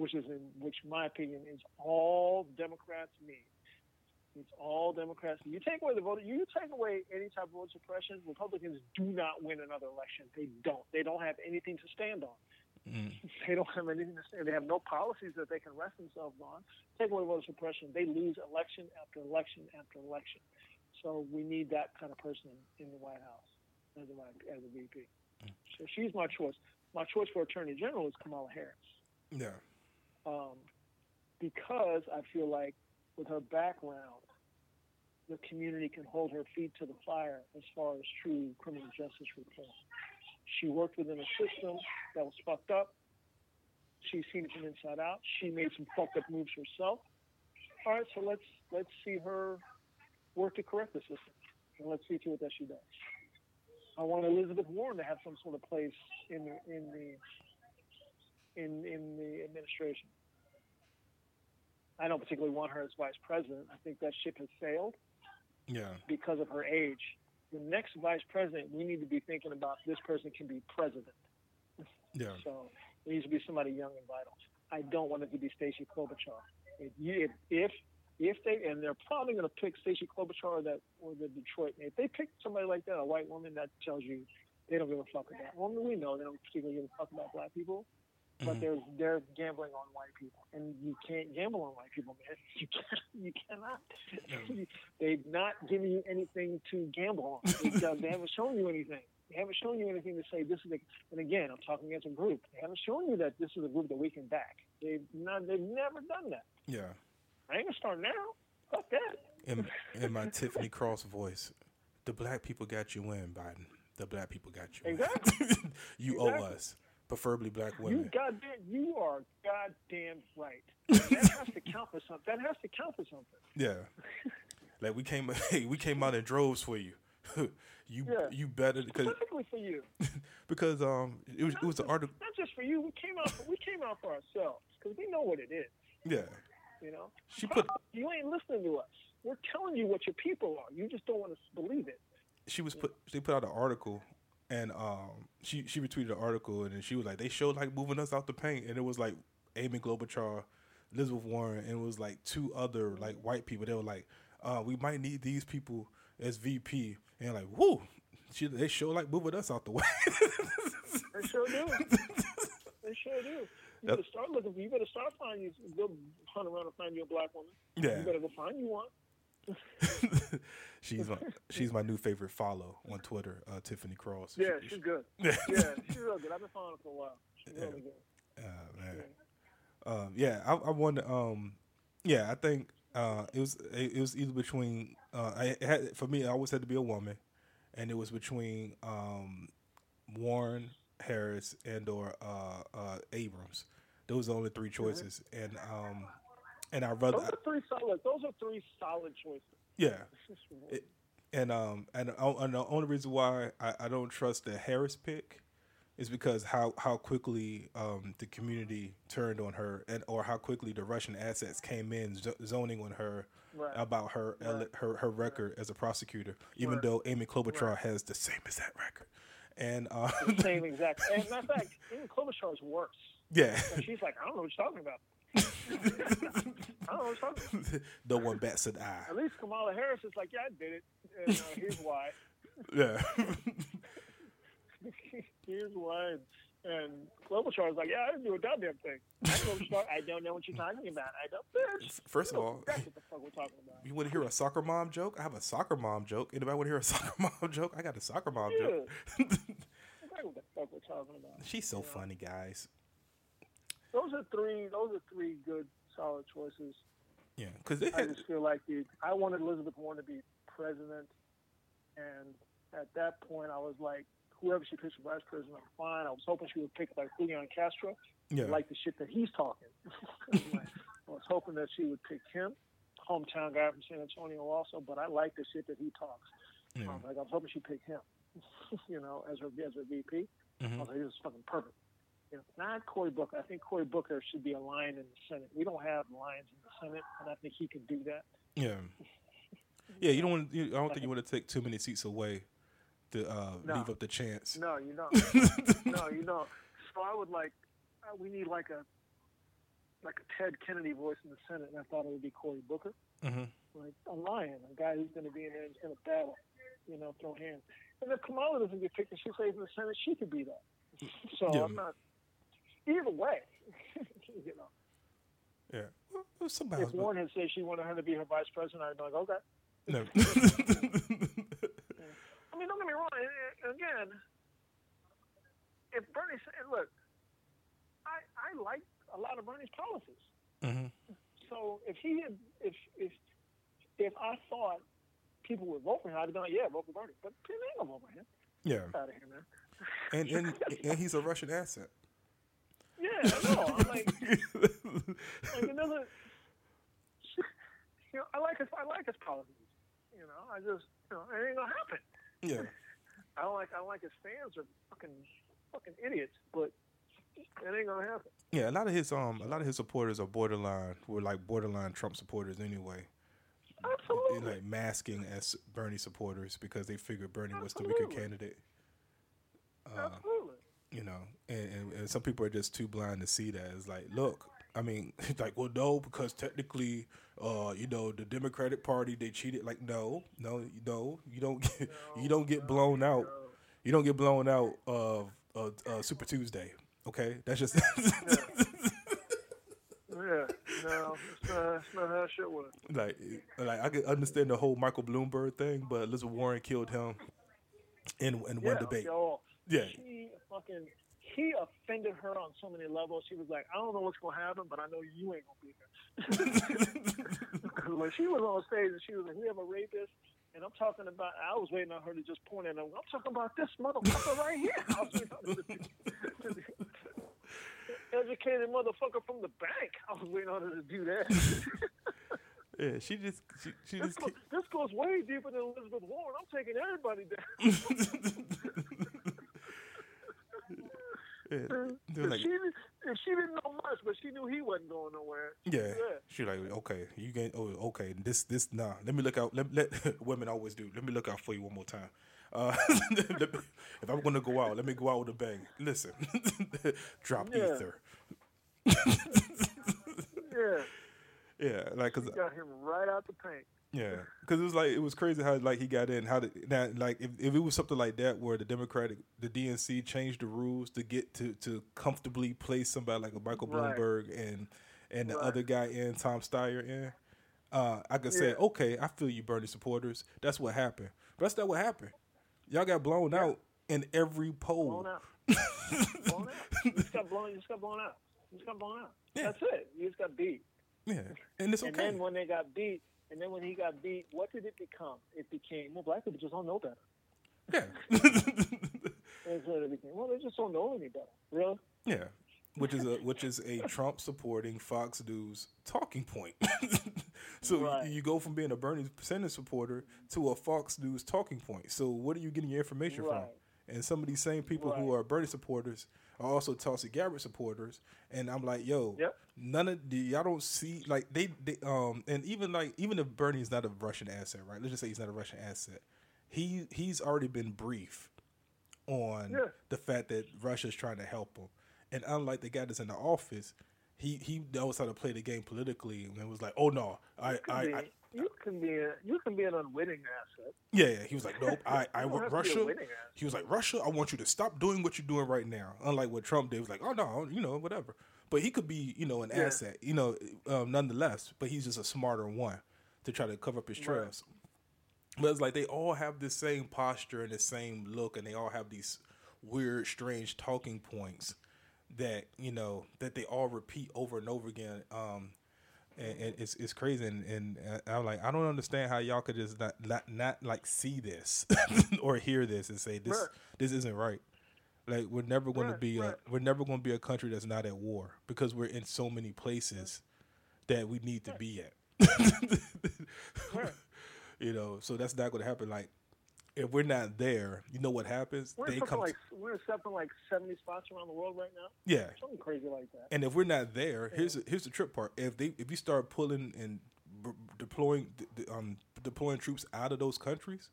which is in which my opinion is all Democrats need. It's all Democrats. You take away the voter, you take away any type of voter suppression. Republicans do not win another election. They don't. They don't have anything to stand on. Mm. They don't have anything to say. They have no policies that they can rest themselves on. Take away voter suppression, they lose election after election after election. So we need that kind of person in the White House as a, as a VP. So she's my choice. My choice for Attorney General is Kamala Harris Yeah. um, because I feel like with her background, the community can hold her feet to the fire as far as true criminal justice reform. She worked within a system that was fucked up. She's seen it from inside out. She made some fucked up moves herself. All right, so let's let's see her work to correct the system, and let's see to it that she does. I want Elizabeth Warren to have some sort of place in the in the in in the administration. I don't particularly want her as vice president. I think that ship has sailed Yeah. because of her age. The next vice president, we need to be thinking about this person can be president. Yeah. So it needs to be somebody young and vital. I don't want it to be Stacey Klobuchar. If you, if, if if they and they're probably going to pick Stacey Klobuchar or that or the Detroit. If they pick somebody like that, a white woman, that tells you they don't give a fuck about. Well, we know they don't particularly give a fuck about black people, but Mhm. they're they're gambling on white people, and you can't gamble on white people, man. You can't. You cannot. They've not given you anything to gamble on. They, they haven't shown you anything. They haven't shown you anything to say this is. A, and again, I'm talking against a group. They haven't shown you that this is a group that we can back. They've not. They've never done that. Yeah. I ain't gonna start now. Fuck that. In in my Tiffany Cross voice, the black people got you in, Biden. The black people got you. in. Exactly. you owe us, preferably black women. You goddamn. You are goddamn right. That has to count for something. That has to count for something. Yeah. Like we came, hey, we came out in droves for you. you Yeah. you better because Specifically for you. because um it was it was the article. Not just for you. We came out. For, we came out for ourselves because we know what it is. Yeah. You know. She put You ain't listening to us. We're telling you what your people are. You just don't want to believe it. she was put they put out an article and um she she retweeted an article and then she was like they showed like moving us out the paint and it was like Amy Klobuchar, Elizabeth Warren and it was like two other like white people. They were like, uh, we might need these people as VP and like whoo. She, they show like moving us out the way. They sure do. they sure do. You better start looking for. You better start finding you. Go hunt around and find you a black woman. Yeah. You better go find you one. she's my she's my new favorite follow on Twitter, uh, Tiffany Cross. Yeah, She- she's good. Yeah. Yeah, she's real good. I've been following her for a while. She's Yeah. really good. Uh, man. Um, yeah, I, I wonder. Um, yeah, I think uh, it was it, it was either between uh, I it had, for me. I always had to be a woman, and it was between um, Warren, Harris, and or uh, uh, Abrams. Those are the only three choices, and um, and I rather Those are three solid. Those are three solid choices. yeah. It- and um and, uh, and the only reason why I, I don't trust the Harris pick is because how how quickly um the community turned on her and or how quickly the Russian assets came in zo- zoning on her Right. about her ele- her her record as a prosecutor even Right. though Amy Klobuchar Right. has the same exact record And uh, The same exact. And matter of fact, even Klobuchar is worse. yeah, And she's like, I don't know what you're talking about. I don't know what you're talking about. no one bats an eye. At least Kamala Harris is like, yeah, I did it. And uh, here's why. Yeah, here's why. And Klobuchar was like, yeah, I didn't do a goddamn thing. I, you're I don't know what you're talking about. I don't. Bitch. First of all, That's what the fuck we're talking about. you want to hear a soccer mom joke? I have a soccer mom joke. Anybody want to hear a soccer mom joke? I got a soccer mom Yeah. joke. That's what the fuck we're talking about. She's so funny, guys. Those are three. Those are three good, solid choices. Yeah, because I had just feel like the, I wanted Elizabeth Warren to be president, and at that point, I was like, whoever she picks for vice president, I'm fine. I was hoping she would pick like Julian Castro, yeah, like the shit that he's talking. I was hoping that she would pick him, hometown guy from San Antonio, also. But I like the shit that he talks. yeah. Um, like I was hoping she'd pick him, you know, as her as her VP. I Mhm. was like, this is fucking perfect. You know, not Cory Booker. I think Cory Booker should be a lion in the Senate. We don't have lions in the Senate, and I think he can do that. yeah, yeah. You don't want. You, I don't think you want to take too many seats away to uh, No. leave up the chance. No, you don't. no, you don't. So I would like, uh, we need like a, like a Ted Kennedy voice in the Senate, and I thought it would be Cory Booker, hmm like a lion, a guy who's going to be in there and going to battle, you know, throw hands. And if Kamala doesn't get picked and she stays in the Senate, she could be that. So Yeah. I'm not. Either way, you know, Yeah. Well, somebody if Warren had said she wanted her to be her vice president, I'd be like, okay. no. I mean, don't get me wrong. Again, if Bernie said, look, I I like a lot of Bernie's policies. Mhm. So if he had, if if if I thought people would vote for him, I'd be like, yeah, vote for Bernie. But people ain't gonna vote for him. Yeah, Get out of here, man. and and and he's a Russian asset. Yeah, I know. I'm like, like it doesn't. You know, I like his I like his policies. You know, I just you know it ain't gonna happen. Yeah, I don't like I don't like his fans are fucking fucking idiots, but it ain't gonna happen. yeah. A lot of his um, a lot of his supporters are borderline, were like borderline Trump supporters anyway. Absolutely. like masking as Bernie supporters because they figured Bernie was the weaker candidate. Uh, Absolutely. you know, and, and, and some people are just too blind to see that. It's like, look, I mean, it's like, well, no, because technically, uh, you know, the Democratic Party they cheated. Like, no, no, no, you don't get, you don't get blown out. You don't get blown out of uh, uh, Super Tuesday. Okay, that's just Yeah. No, it's not, not how shit works. like, like I can understand the whole Michael Bloomberg thing, but Elizabeth Warren killed him in in Yeah. one debate. Yeah, He fucking he offended her on so many levels. She was like, I don't know what's gonna happen, but I know you ain't gonna be here. when she was on stage and she was like, "We have a rapist," and I'm talking about. I was waiting on her to just point at him. I'm talking about this motherfucker right here. I was waiting on her to- to- Educated motherfucker from the bank. I was waiting on her to do that. yeah. She just, she, she this, just. goes, this goes way deeper than Elizabeth Warren. I'm taking everybody down. Yeah, they're like, she, if she didn't know much, but she knew he wasn't going nowhere. Yeah. Yeah. She like, okay, you get oh okay, this this nah. Let me look out let, let women always do. Let me look out for you one more time. Uh, me- if I'm gonna go out, let me go out with a bang. Listen, drop Yeah. ether. Yeah, Yeah, like cause got him right out the paint. Yeah, cause it was like it was crazy how like he got in. How did now like if, if it was something like that where the Democratic the DNC changed the rules to get to to comfortably place somebody like a Michael Right. Bloomberg and and the Right. other guy in Tom Steyer in. Uh, I could say, okay, I feel you, Bernie supporters. That's what happened. But that's not what happened. Y'all got blown out in every poll. Blown out. blown out. You just got blown. You just got blown out. You just got blown out. Yeah. That's it. You just got beat. Yeah, and it's And okay. then when they got beat, and then when he got beat, what did it become? It became well, black people just don't know better. yeah, That's what it became. Well, they just don't know any better. Really? yeah. Which is a which is a Trump supporting Fox News talking point. so Right. you, you go from being a Bernie Sanders supporter to a Fox News talking point. So what are you getting your information from? Right. And some of these same people who are Bernie supporters are also Tulsi Gabbard supporters. And I'm like, yo, Yep. none of the y'all don't see like they, they um and even like even if Bernie is not a Russian asset, right? Let's just say he's not a Russian asset. He he's already been briefed on Yeah. the fact that Russia's trying to help him. And unlike the guy that's in the office, he he knows how to play the game politically and was like, "Oh no, I I, I you can be a, you can be an unwitting asset. yeah, yeah." He was like, "Nope, I I want have to be a Russia." He was like, "Russia, I want you to stop doing what you're doing right now." Unlike what Trump did, he was like, "Oh no, you know, whatever." But he could be, you know, an Yeah. asset, you know, um, nonetheless. But he's just a smarter one to try to cover up his Right. trails. But it's like they all have the same posture and the same look, and they all have these weird, strange talking points that you know that they all repeat over and over again. Um, and, and it's it's crazy, and, and uh, I'm like, I don't understand how y'all could just not not, not like see this or hear this and say this Right. this isn't right. Like we're never going to be right. a we're never going to be a country that's not at war because we're in so many places that we need to be at. Right. You know, so that's not going to happen. Like if we're not there, you know what happens? We're They come. like we're in something like seventy spots around the world right now. yeah, Something crazy like that. And if we're not there, here's the, here's the trip part. If they if you start pulling and b- deploying d- um deploying troops out of those countries,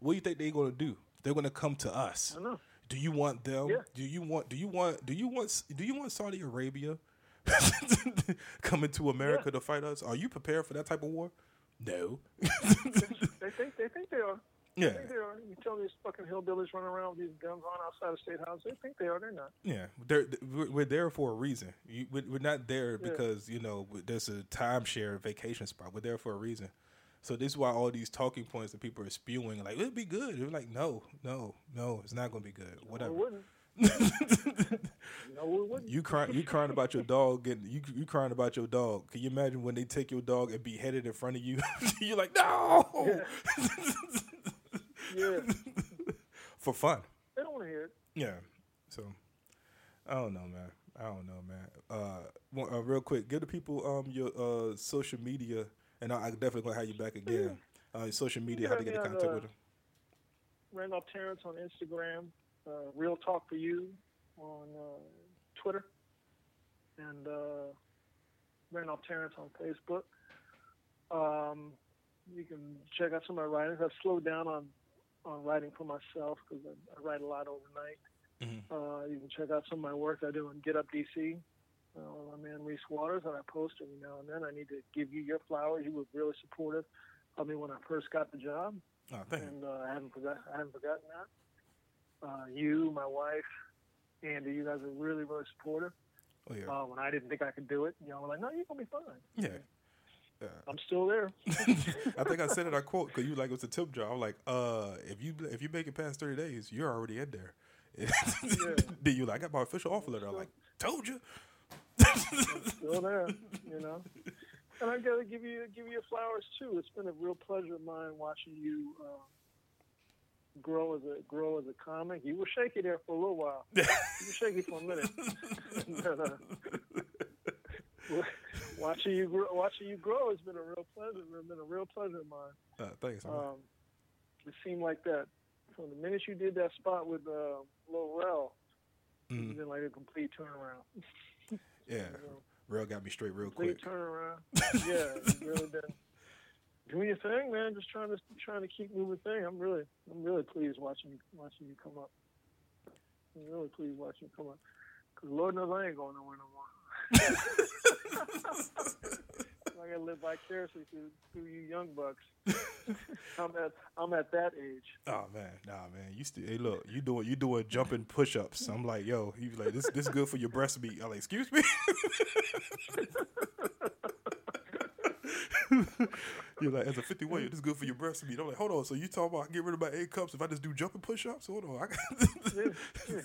what do you think they're going to do? They're going to come to us. I know. Do you want them? Yeah. Do you want do you want do you want do you want Saudi Arabia coming to America to fight us? Are you prepared for that type of war? No. They think they think they are. Yeah. They are. You tell these fucking hillbillies running around with these guns on outside of state house. They think they are. They're not. Yeah, they're, we're, we're there for a reason. You, we're we're not there Yeah. because you know there's a timeshare vacation spot. We're there for a reason. So this is why all these talking points that people are spewing, like it'd be good. They're like, no, no, no, it's not going to be good. No, Whatever. it wouldn't. no, wouldn't. You crying, you crying about your dog getting you you crying about your dog. Can you imagine when they take your dog and behead it in front of you? You're like, no, Yeah, for fun. they don't want to hear it. Yeah. So I don't know, man. I don't know, man. Uh, one- uh real quick, give the people um your uh social media, and I, I definitely gonna have you back again. Uh, your social media, how to get in Yeah, contact uh, with them. Randolph Terrence on Instagram, uh, Real Talk for You on uh, Twitter, and uh, Randolph Terrence on Facebook. Um, you can check out some of my writings. I've slowed down on, on writing for myself because I, I write a lot overnight. Mhm. Uh, you can check out some of my work I do on Get Up DC. Uh, my man Reese Waters, and I post every now and then. I need to give you your flowers. You were really supportive of me when I first got the job Oh, thank and uh, I haven't forgot I haven't forgotten that. Uh, you, my wife, Andy, you guys are really really supportive. Oh yeah, Uh, when I didn't think I could do it, you know, were like, no, you're gonna be fine. yeah. Yeah. I'm still there. I think I said it. I quote because you like it was a tip job. I'm like, uh, if you if you make it past thirty days, you're already in there. Then you like, I got my official offer letter. I'm like, told you. still there, you know. And I gotta give you give you your flowers too. It's been a real pleasure of mine watching you uh, grow as a grow as a comic. You were shaky there for a little while. you were shaky for a minute. but, uh, watching you grow, watching you grow has been a real pleasure. It's been a real pleasure of mine. Uh, thanks. man. Um, it seemed like that from the minute you did that spot with uh, Lil Rel, Mhm. it's been like a complete turnaround. Yeah, know? real got me straight real complete quick. turnaround. yeah, really been doing your thing, man. Just trying to trying to keep moving thing. I'm really I'm really pleased watching watching you come up. I'm really pleased watching you come up. Cause Lord knows I ain't going nowhere no more. I gotta live vicariously through, through you young bucks. I'm at I'm at that age. Oh man, nah man, you still hey look, you doing you doing jumping push ups. I'm like, yo, he's like, this this is good for your breast meat. I'm like, excuse me. You're like, as a 50 weight, this is good for your breast meat. I'm like, hold on, so you talking about get rid of my eight cups if I just do jumping push ups? Hold on, I, got- Yeah, yeah.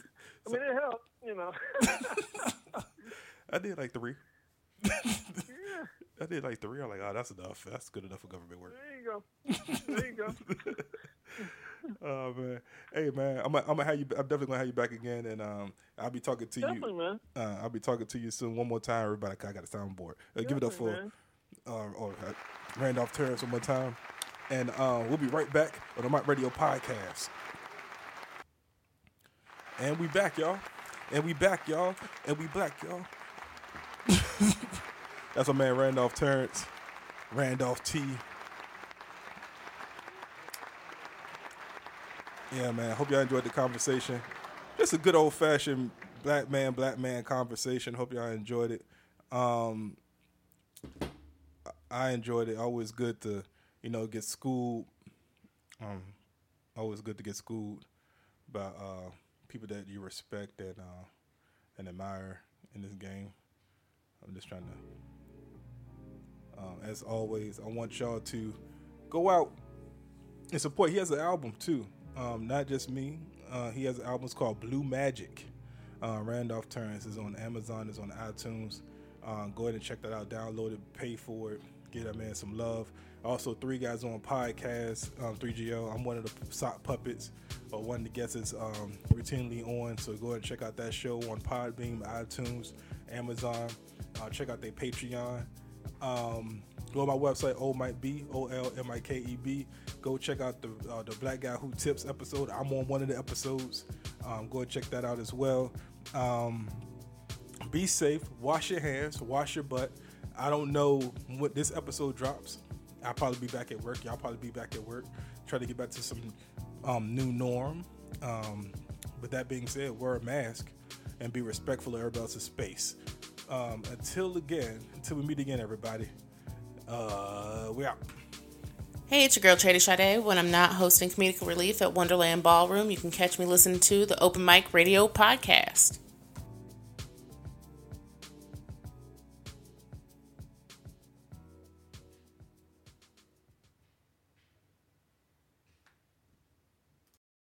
I mean, it helped, you know. I did like three. yeah, I did like three. I'm like, oh, that's enough. That's good enough for government work. there you go. There you go. Oh man, hey man, I'm gonna, I'm gonna have you. I'm definitely gonna have you back again, and um, I'll be talking to Definitely, you. man. Uh, I'll be talking to you soon. One more time, everybody. I got a soundboard. Uh, give it up for uh, or, uh, Randolph Terrence one more time, and uh, we'll be right back on the Mike Radio podcast. And we back, y'all. And we back, y'all. And we black, y'all. That's my man Randolph Terrence, Randolph T. Yeah, man. Hope y'all enjoyed the conversation. Just a good old fashioned black man, black man conversation. Hope y'all enjoyed it. Um, I enjoyed it. Always good to, you know, get schooled. Um, always good to get schooled by uh, people that you respect and uh, and admire in this game. I'm just trying to. Um, as always, I want y'all to go out and support. He has an album too, um, not just me. Uh, he has an album called Blue Magic. Uh, Randolph Terrence is on Amazon, is on iTunes. Um, go ahead and check that out. Download it, pay for it, give that man some love. Also, three guys on podcast, um, 3GO. I'm one of the sock puppets, or one of the guests is um, routinely on. So go ahead and check out that show on Podbean, iTunes, Amazon. Uh, check out their Patreon. Um, go on my website, O Mike B, O L M I K E B. Go check out the uh, the Black Guy Who Tips episode. I'm on one of the episodes. Um, go and check that out as well. Um, be safe. Wash your hands. Wash your butt. I don't know what this episode drops. I'll probably be back at work. Y'all probably be back at work. Try to get back to some um, new norm. Um, but that being said, wear a mask and be respectful of everybody else's space. Um, until again, until we meet again, everybody. Uh, we out. Hey, it's your girl Trady Sade. When I'm not hosting comedic relief at Wonderland Ballroom, you can catch me listening to the Open Mic Radio podcast.